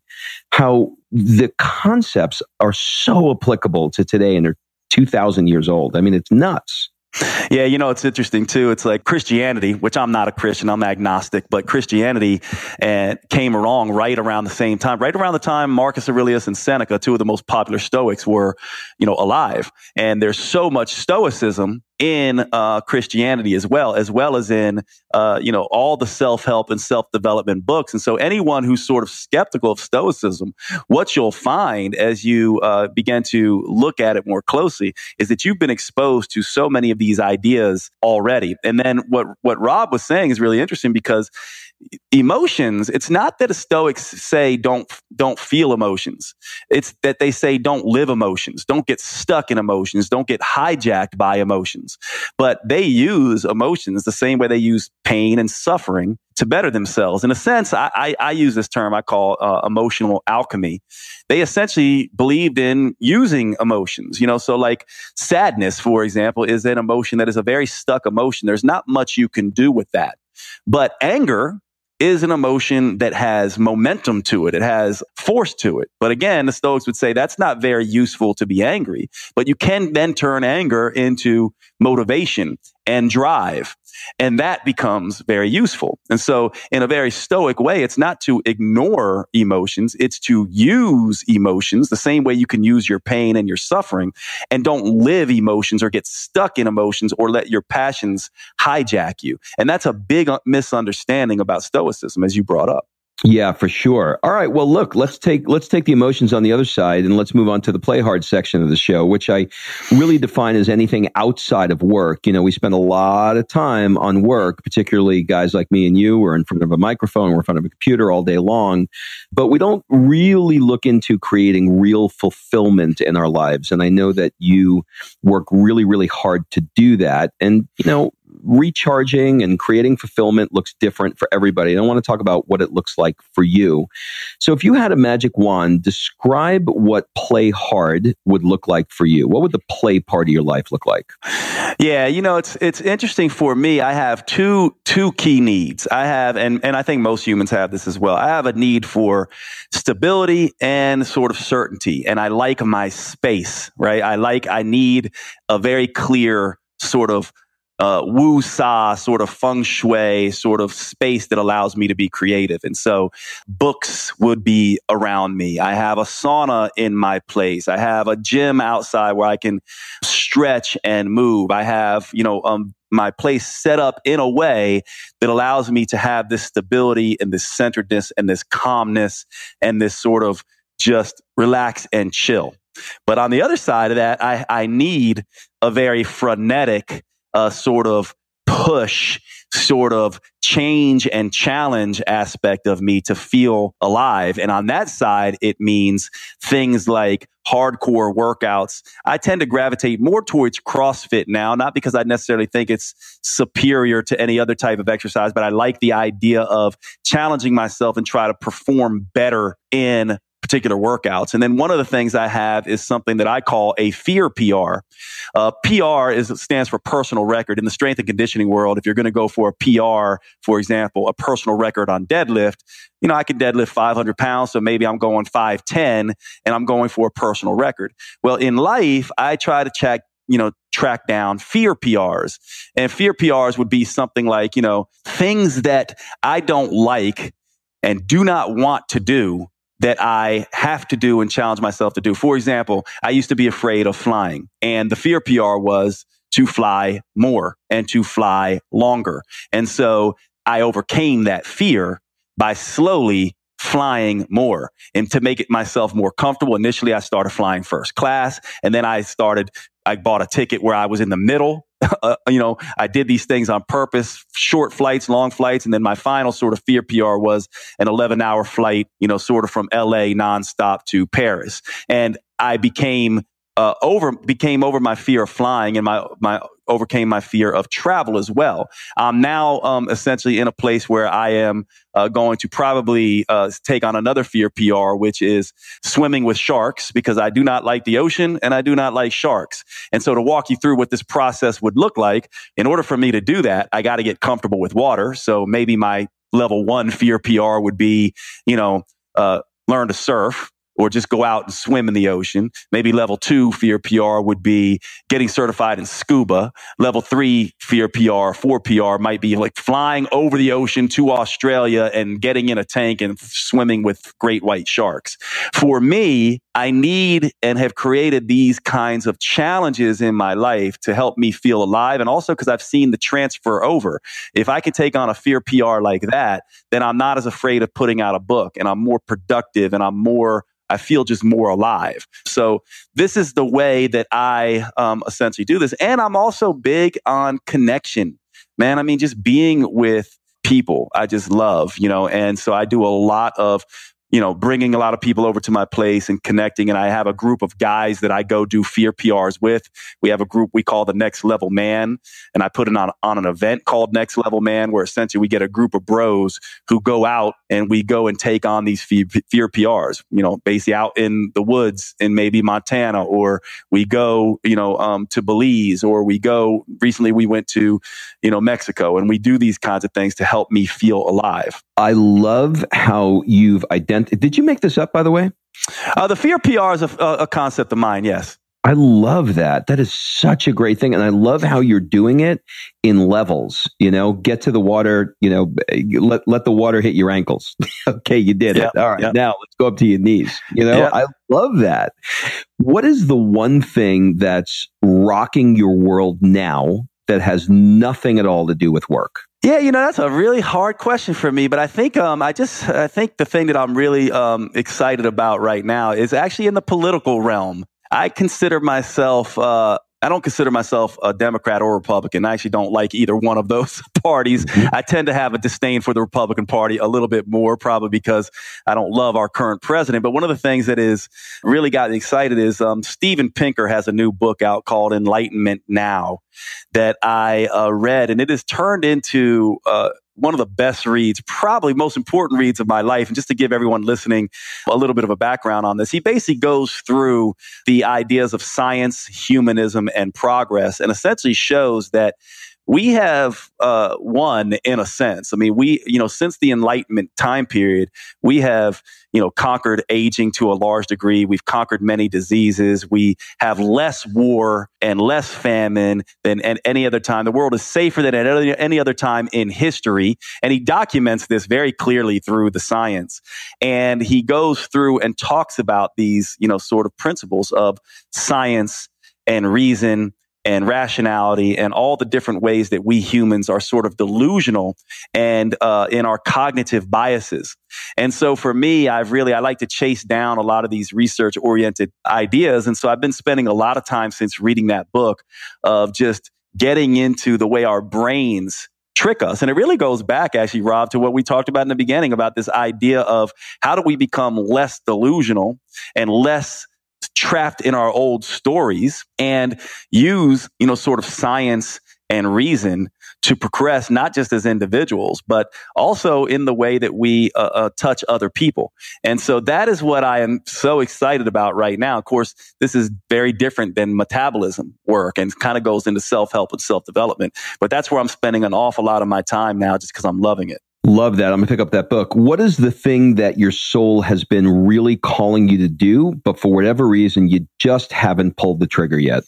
[SPEAKER 1] how the concepts are so applicable to today and they're 2000 years old. I mean, it's nuts.
[SPEAKER 2] Yeah, you know, it's interesting too. It's like Christianity, which I'm not a Christian, I'm agnostic, but Christianity uh, came along right around the same time, right around the time Marcus Aurelius and Seneca, two of the most popular Stoics, were, you know, alive. And there's so much Stoicism in uh, Christianity as well, as well as in uh, you know all the self help and self development books. And so, anyone who's sort of skeptical of Stoicism, what you'll find as you uh, begin to look at it more closely is that you've been exposed to so many of these ideas already. And then what what Rob was saying is really interesting because emotions it's not that stoics say don't don't feel emotions. It's that they say don't live emotions don't get stuck in emotions don't get hijacked by emotions. But they use emotions the same way they use pain and suffering to better themselves. In a sense i, I, I use this term i call uh, emotional alchemy. They essentially believed in using emotions you know? So like sadness for example is an emotion that is a very stuck emotion. There's not much you can do with that. But anger is an emotion that has momentum to it. It has force to it. But again, the Stoics would say that's not very useful to be angry, but you can then turn anger into motivation and drive. And that becomes very useful. And so in a very stoic way, it's not to ignore emotions. It's to use emotions the same way you can use your pain and your suffering and don't live emotions or get stuck in emotions or let your passions hijack you. And that's a big misunderstanding about stoicism as you brought up.
[SPEAKER 1] Yeah, for sure. All right. Well, look, let's take let's take the emotions on the other side and let's move on to the play hard section of the show, which I really define as anything outside of work. You know, we spend a lot of time on work, particularly guys like me and you. We're in front of a microphone, we're in front of a computer all day long, but we don't really look into creating real fulfillment in our lives. And I know that you work really, really hard to do that. And you know, recharging and creating fulfillment looks different for everybody. And I want to talk about what it looks like for you. So, if you had a magic wand, describe what play hard would look like for you. What would the play part of your life look like?
[SPEAKER 2] Yeah, you know, it's it's interesting for me. I have two two key needs. I have, and and I think most humans have this as well. I have a need for stability and sort of certainty, and I like my space. Right, I like I need a very clear sort of uh, woo sa sort of feng shui sort of space that allows me to be creative. And so books would be around me. I have a sauna in my place. I have a gym outside where I can stretch and move. I have, you know, um, my place set up in a way that allows me to have this stability and this centeredness and this calmness and this sort of just relax and chill. But on the other side of that, I, I need a very frenetic, a sort of push, sort of change and challenge aspect of me to feel alive. And on that side, it means things like hardcore workouts. I tend to gravitate more towards CrossFit now, not because I necessarily think it's superior to any other type of exercise, but I like the idea of challenging myself and try to perform better in particular workouts. And then one of the things I have is something that I call a fear PR. Uh, PR is stands for personal record in the strength and conditioning world. If you're going to go for a PR, for example, a personal record on deadlift, you know, I can deadlift 500 pounds. So maybe I'm going 510 and I'm going for a personal record. Well, in life, I try to check you know, track down fear PRs. And fear PRs would be something like, you know, things that I don't like and do not want to do that I have to do and challenge myself to do. For example, I used to be afraid of flying and the fear PR was to fly more and to fly longer. And so I overcame that fear by slowly flying more and to make it myself more comfortable. Initially, I started flying first class and then I started, I bought a ticket where I was in the middle [LAUGHS] uh, you know, I did these things on purpose, short flights, long flights. And then my final sort of fear PR was an 11 hour flight, you know, sort of from LA nonstop to Paris. And I became uh, over became over my fear of flying and my my overcame my fear of travel as well. I'm now um, essentially in a place where I am uh, going to probably uh, take on another fear PR, which is swimming with sharks, because I do not like the ocean and I do not like sharks. And so, to walk you through what this process would look like, in order for me to do that, I got to get comfortable with water. So maybe my level one fear PR would be, you know, uh, learn to surf or just go out and swim in the ocean. Maybe level two fear PR would be getting certified in scuba. Level three fear PR, four PR might be like flying over the ocean to Australia and getting in a tank and swimming with great white sharks. For me, I need and have created these kinds of challenges in my life to help me feel alive. And also because I've seen the transfer over. If I can take on a fear PR like that, then I'm not as afraid of putting out a book and I'm more productive and I'm more I feel just more alive. So this is the way that I um, essentially do this. And I'm also big on connection, man. I mean, just being with people I just love, you know, and so I do a lot of you know, bringing a lot of people over to my place and connecting. And I have a group of guys that I go do fear PRs with. We have a group we call the Next Level Man, and I put it on on an event called Next Level Man, where essentially we get a group of bros who go out and we go and take on these fear, fear PRs. You know, basically out in the woods in maybe Montana, or we go, you know, um, to Belize, or we go. Recently, we went to, you know, Mexico, and we do these kinds of things to help me feel alive.
[SPEAKER 1] I love how you've identified. Did you make this up, by the way?
[SPEAKER 2] Uh, the fear PR is a, a concept of mine. Yes.
[SPEAKER 1] I love that. That is such a great thing. And I love how you're doing it in levels, you know, get to the water, you know, let, let the water hit your ankles. [LAUGHS] okay. You did yep, it. All right. Yep. Now let's go up to your knees. You know, yep. I love that. What is the one thing that's rocking your world now that has nothing at all to do with work?
[SPEAKER 2] Yeah, you know that's a really hard question for me, but I think um, I just I think the thing that I'm really um, excited about right now is actually in the political realm. I consider myself uh, I don't consider myself a Democrat or Republican. I actually don't like either one of those [LAUGHS] parties. Mm-hmm. I tend to have a disdain for the Republican Party a little bit more, probably because I don't love our current president. But one of the things that is really got me excited is um, Steven Pinker has a new book out called Enlightenment Now that I uh, read, and it has turned into uh, one of the best reads, probably most important reads of my life. And just to give everyone listening a little bit of a background on this, he basically goes through the ideas of science, humanism, and progress and essentially shows that we have uh, won in a sense. I mean, we, you know, since the Enlightenment time period, we have, you know, conquered aging to a large degree. We've conquered many diseases. We have less war and less famine than at any other time. The world is safer than at any other time in history. And he documents this very clearly through the science. And he goes through and talks about these, you know, sort of principles of science and reason and rationality and all the different ways that we humans are sort of delusional and uh, in our cognitive biases. And so for me, I've really, I like to chase down a lot of these research oriented ideas. And so I've been spending a lot of time since reading that book of just getting into the way our brains trick us. And it really goes back, actually, Rob, to what we talked about in the beginning about this idea of how do we become less delusional and less trapped in our old stories and use, you know, sort of science and reason to progress, not just as individuals, but also in the way that we uh, uh, touch other people. And so that is what I am so excited about right now. Of course, this is very different than metabolism work and kind of goes into self help and self development. But that's where I'm spending an awful lot of my time now just because I'm loving it.
[SPEAKER 1] Love that. I'm going to pick up that book. What is the thing that your soul has been really calling you to do, but for whatever reason, you just haven't pulled the trigger yet?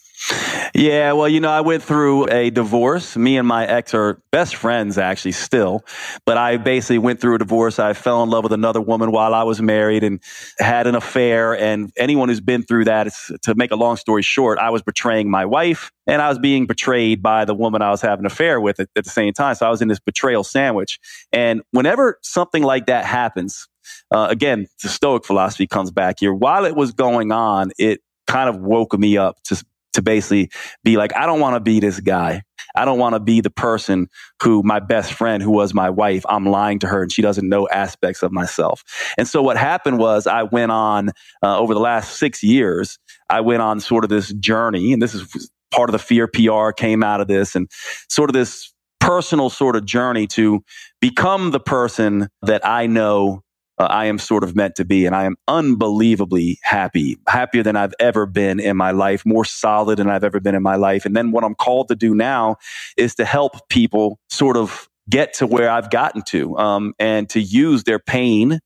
[SPEAKER 2] Yeah, well, you know, I went through a divorce. Me and my ex are best friends, actually, still. But I basically went through a divorce. I fell in love with another woman while I was married and had an affair. And anyone who's been through that, to make a long story short, I was betraying my wife and I was being betrayed by the woman I was having an affair with at, at the same time. So I was in this betrayal sandwich. And whenever something like that happens, uh, again, the Stoic philosophy comes back here. While it was going on, it kind of woke me up to to basically be like, I don't want to be this guy. I don't want to be the person who my best friend, who was my wife, I'm lying to her and she doesn't know aspects of myself. And so what happened was I went on uh, over the last six years, I went on sort of this journey, and this is part of the fear PR came out of this, and sort of this personal sort of journey to become the person that I know uh, I am sort of meant to be. And I am unbelievably happy, happier than I've ever been in my life, more solid than I've ever been in my life. And then what I'm called to do now is to help people sort of get to where I've gotten to um, and to use their pain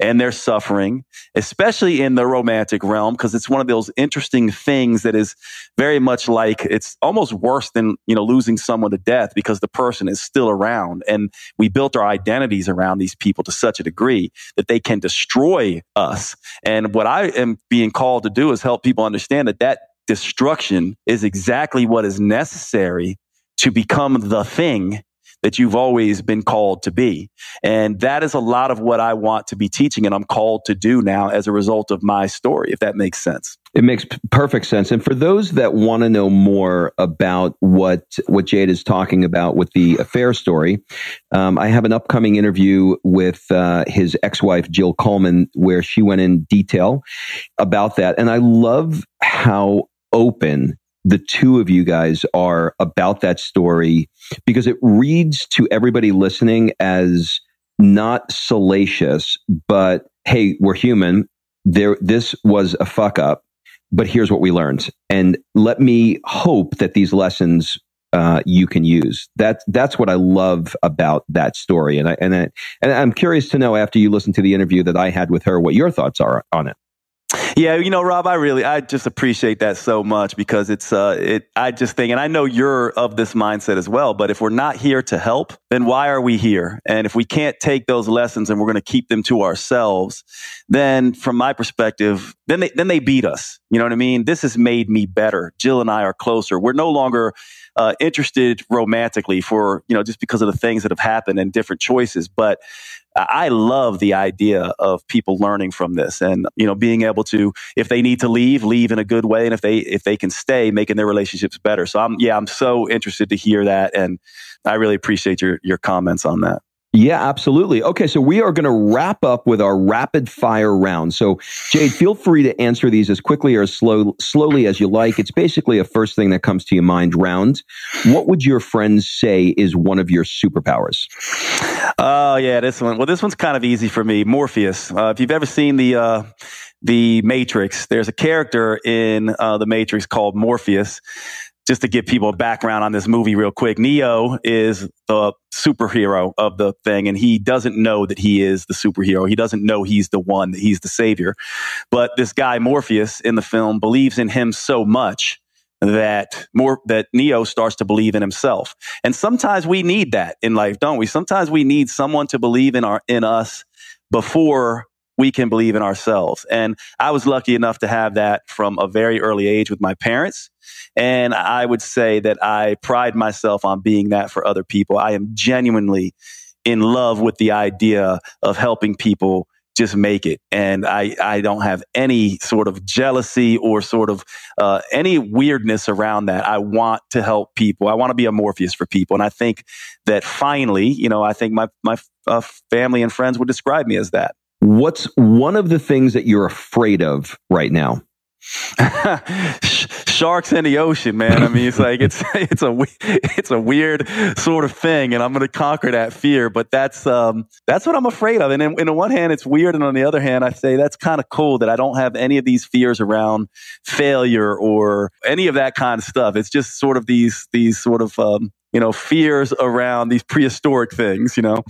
[SPEAKER 2] and their suffering, especially in the romantic realm, because it's one of those interesting things that is very much like it's almost worse than, you know, losing someone to death because the person is still around. And we built our identities around these people to such a degree that they can destroy us. And what I am being called to do is help people understand that that destruction is exactly what is necessary to become the thing that you've always been called to be. And that is a lot of what I want to be teaching and I'm called to do now as a result of my story, if that makes sense.
[SPEAKER 1] It makes perfect sense. And for those that want to know more about what what Jade is talking about with the affair story, um, I have an upcoming interview with uh, his ex-wife Jill Coleman, where she went in detail about that. And I love how open the two of you guys are about that story because it reads to everybody listening as not salacious, but hey, we're human. There, this was a fuck up, but here's what we learned. And let me hope that these lessons uh, you can use. That's that's what I love about that story. And I and I, and I'm curious to know after you listen to the interview that I had with her, what your thoughts are on it.
[SPEAKER 2] Yeah, you know, Rob, I really, I just appreciate that so much because it's, uh, it, I just think, and I know you're of this mindset as well, but if we're not here to help, then why are we here? And if we can't take those lessons and we're going to keep them to ourselves, then from my perspective, then they, then they beat us. You know what I mean? This has made me better. Jill and I are closer. We're no longer, uh, interested romantically for, you know, just because of the things that have happened and different choices. But I love the idea of people learning from this and, you know, being able to, if they need to leave, leave in a good way. And if they, if they can stay, making their relationships better. So I'm, yeah, I'm so interested to hear that. And I really appreciate your, your comments on that.
[SPEAKER 1] Yeah, absolutely. Okay, so we are going to wrap up with our rapid fire round. So, Jade, feel free to answer these as quickly or as slow, slowly as you like. It's basically a first thing that comes to your mind round. What would your friends say is one of your superpowers?
[SPEAKER 2] Oh, yeah, this one. Well, this one's kind of easy for me. Morpheus. Uh, if you've ever seen the uh, the Matrix, there's a character in uh, the Matrix called Morpheus just to give people a background on this movie real quick, Neo is the superhero of the thing, and he doesn't know that he is the superhero. He doesn't know he's the one, that he's the savior. But this guy, Morpheus, in the film, believes in him so much that more that Neo starts to believe in himself. And sometimes we need that in life, don't we? Sometimes we need someone to believe in our in us before we can believe in ourselves. And I was lucky enough to have that from a very early age with my parents. And I would say that I pride myself on being that for other people. I am genuinely in love with the idea of helping people just make it. And I, I don't have any sort of jealousy or sort of uh, any weirdness around that. I want to help people. I want to be a Morpheus for people. And I think that finally, you know, I think my, my uh, family and friends would describe me as that.
[SPEAKER 1] What's one of the things that you're afraid of right now? [LAUGHS]
[SPEAKER 2] Sharks in the ocean, man. I mean, it's like it's [LAUGHS] it's a it's a weird sort of thing, and I'm going to conquer that fear. But that's um that's what I'm afraid of. And in, in the one hand, it's weird, and on the other hand, I say that's kind of cool that I don't have any of these fears around failure or any of that kind of stuff. It's just sort of these these sort of um, you know fears around these prehistoric things. You know,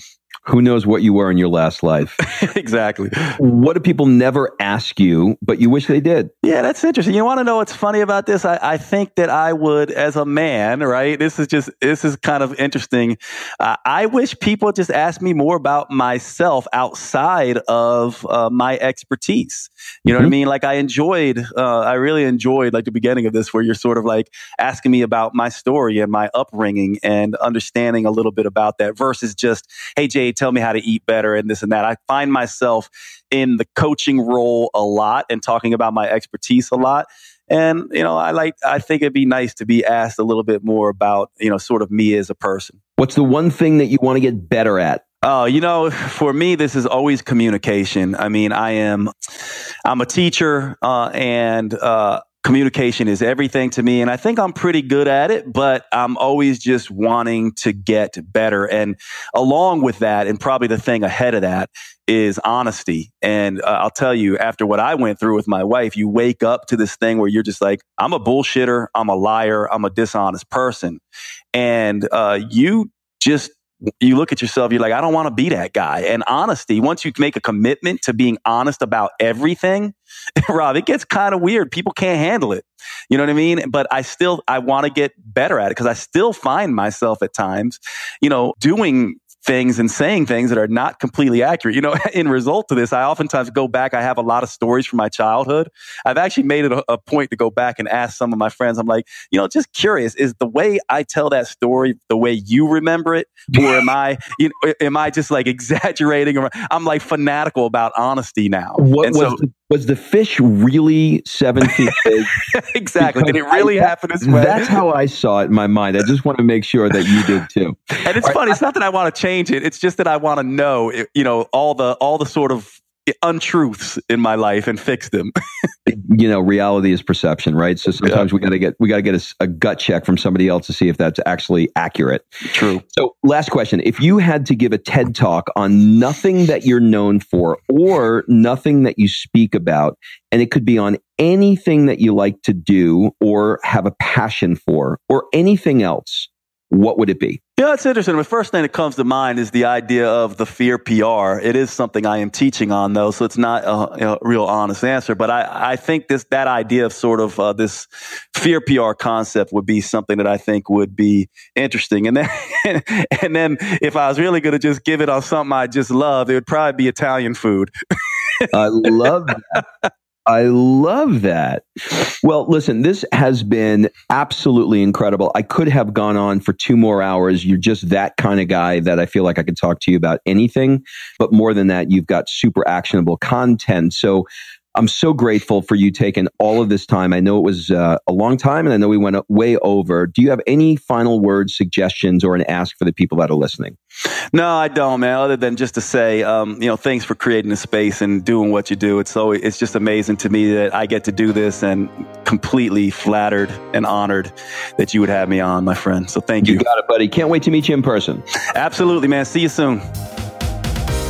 [SPEAKER 1] who knows what you were in your last life? [LAUGHS]
[SPEAKER 2] exactly.
[SPEAKER 1] What do people never ask you, but you wish they did?
[SPEAKER 2] Yeah, that's interesting. You want to know what's funny about this? I, I think that I would, as a man, right? This is just, this is kind of interesting. Uh, I wish people just asked me more about myself outside of uh, my expertise. You know mm-hmm. what I mm-hmm. mean? Like I enjoyed, uh, I really enjoyed like the beginning of this where you're sort of like asking me about my story and my upbringing and understanding a little bit about that versus just, hey, Jay, tell me how to eat better and this and that. I find myself in the coaching role a lot and talking about my expertise a lot. And, you know, I like, I think it'd be nice to be asked a little bit more about, you know, sort of me as a person.
[SPEAKER 1] What's the one thing that you want to get better at?
[SPEAKER 2] Oh, you know, for me, this is always communication. I mean, I am, I'm a teacher, uh, and, uh, communication is everything to me. And I think I'm pretty good at it, but I'm always just wanting to get better. And along with that, and probably the thing ahead of that is honesty. And uh, I'll tell you, after what I went through with my wife, you wake up to this thing where you're just like, I'm a bullshitter. I'm a liar. I'm a dishonest person. And uh, you just you look at yourself, you're like, I don't want to be that guy. And honesty, once you make a commitment to being honest about everything, [LAUGHS] Rob, it gets kind of weird. People can't handle it. You know what I mean? But I still, I want to get better at it because I still find myself at times, you know, doing things and saying things that are not completely accurate. You know, [LAUGHS] in result to this, I oftentimes go back. I have a lot of stories from my childhood. I've actually made it a, a, point to go back and ask some of my friends. I'm like, you know, just curious, is the way I tell that story the way you remember it, or am I, [LAUGHS] you know, am I just like [LAUGHS] exaggerating? Or I'm like fanatical about honesty now.
[SPEAKER 1] What and was so, the, was the fish really seven feet [LAUGHS] big?
[SPEAKER 2] exactly. Because Did it really I, happen this way?
[SPEAKER 1] That's how I saw it in my mind. I just want to make sure that you did too.
[SPEAKER 2] And it's funny. it's not that I want to change it. It's just that I want to know, you know, all the all the sort of untruths in my life and fix them. [LAUGHS]
[SPEAKER 1] you know, reality is perception, right? So sometimes yeah. we got to get we got to get a, a, gut check from somebody else to see if that's actually accurate.
[SPEAKER 2] True.
[SPEAKER 1] So, last question: If you had to give a TED talk on nothing that you're known for or nothing that you speak about, and it could be on anything that you like to do or have a passion for or anything else, what would it be?
[SPEAKER 2] Yeah, it's interesting. The first thing that comes to mind is the idea of the fear PR. It is something I am teaching on, though, so it's not a, a real honest answer. But I, I think this that idea of sort of uh, this fear PR concept would be something that I think would be interesting. And then, [LAUGHS] and then, if I was really going to just give it on something I just love, it would probably be Italian food.
[SPEAKER 1] I love that. [LAUGHS] I love that. Well, listen, this has been absolutely incredible. I could have gone on for two more hours. You're just that kind of guy that I feel like I could talk to you about anything. But more than that, you've got super actionable content. So I'm so grateful for you taking all of this time. I know it was uh, a long time and I know we went way over. Do you have any final words, suggestions, or an ask for the people that are listening?
[SPEAKER 2] No, I don't, man. Other than just to say, um, you know, thanks for creating the space and doing what you do. It's so it's just amazing to me that I get to do this and completely flattered and honored that you would have me on, my friend. So thank you.
[SPEAKER 1] You got it, buddy. Can't wait to meet you in person.
[SPEAKER 2] Absolutely, man. See you soon.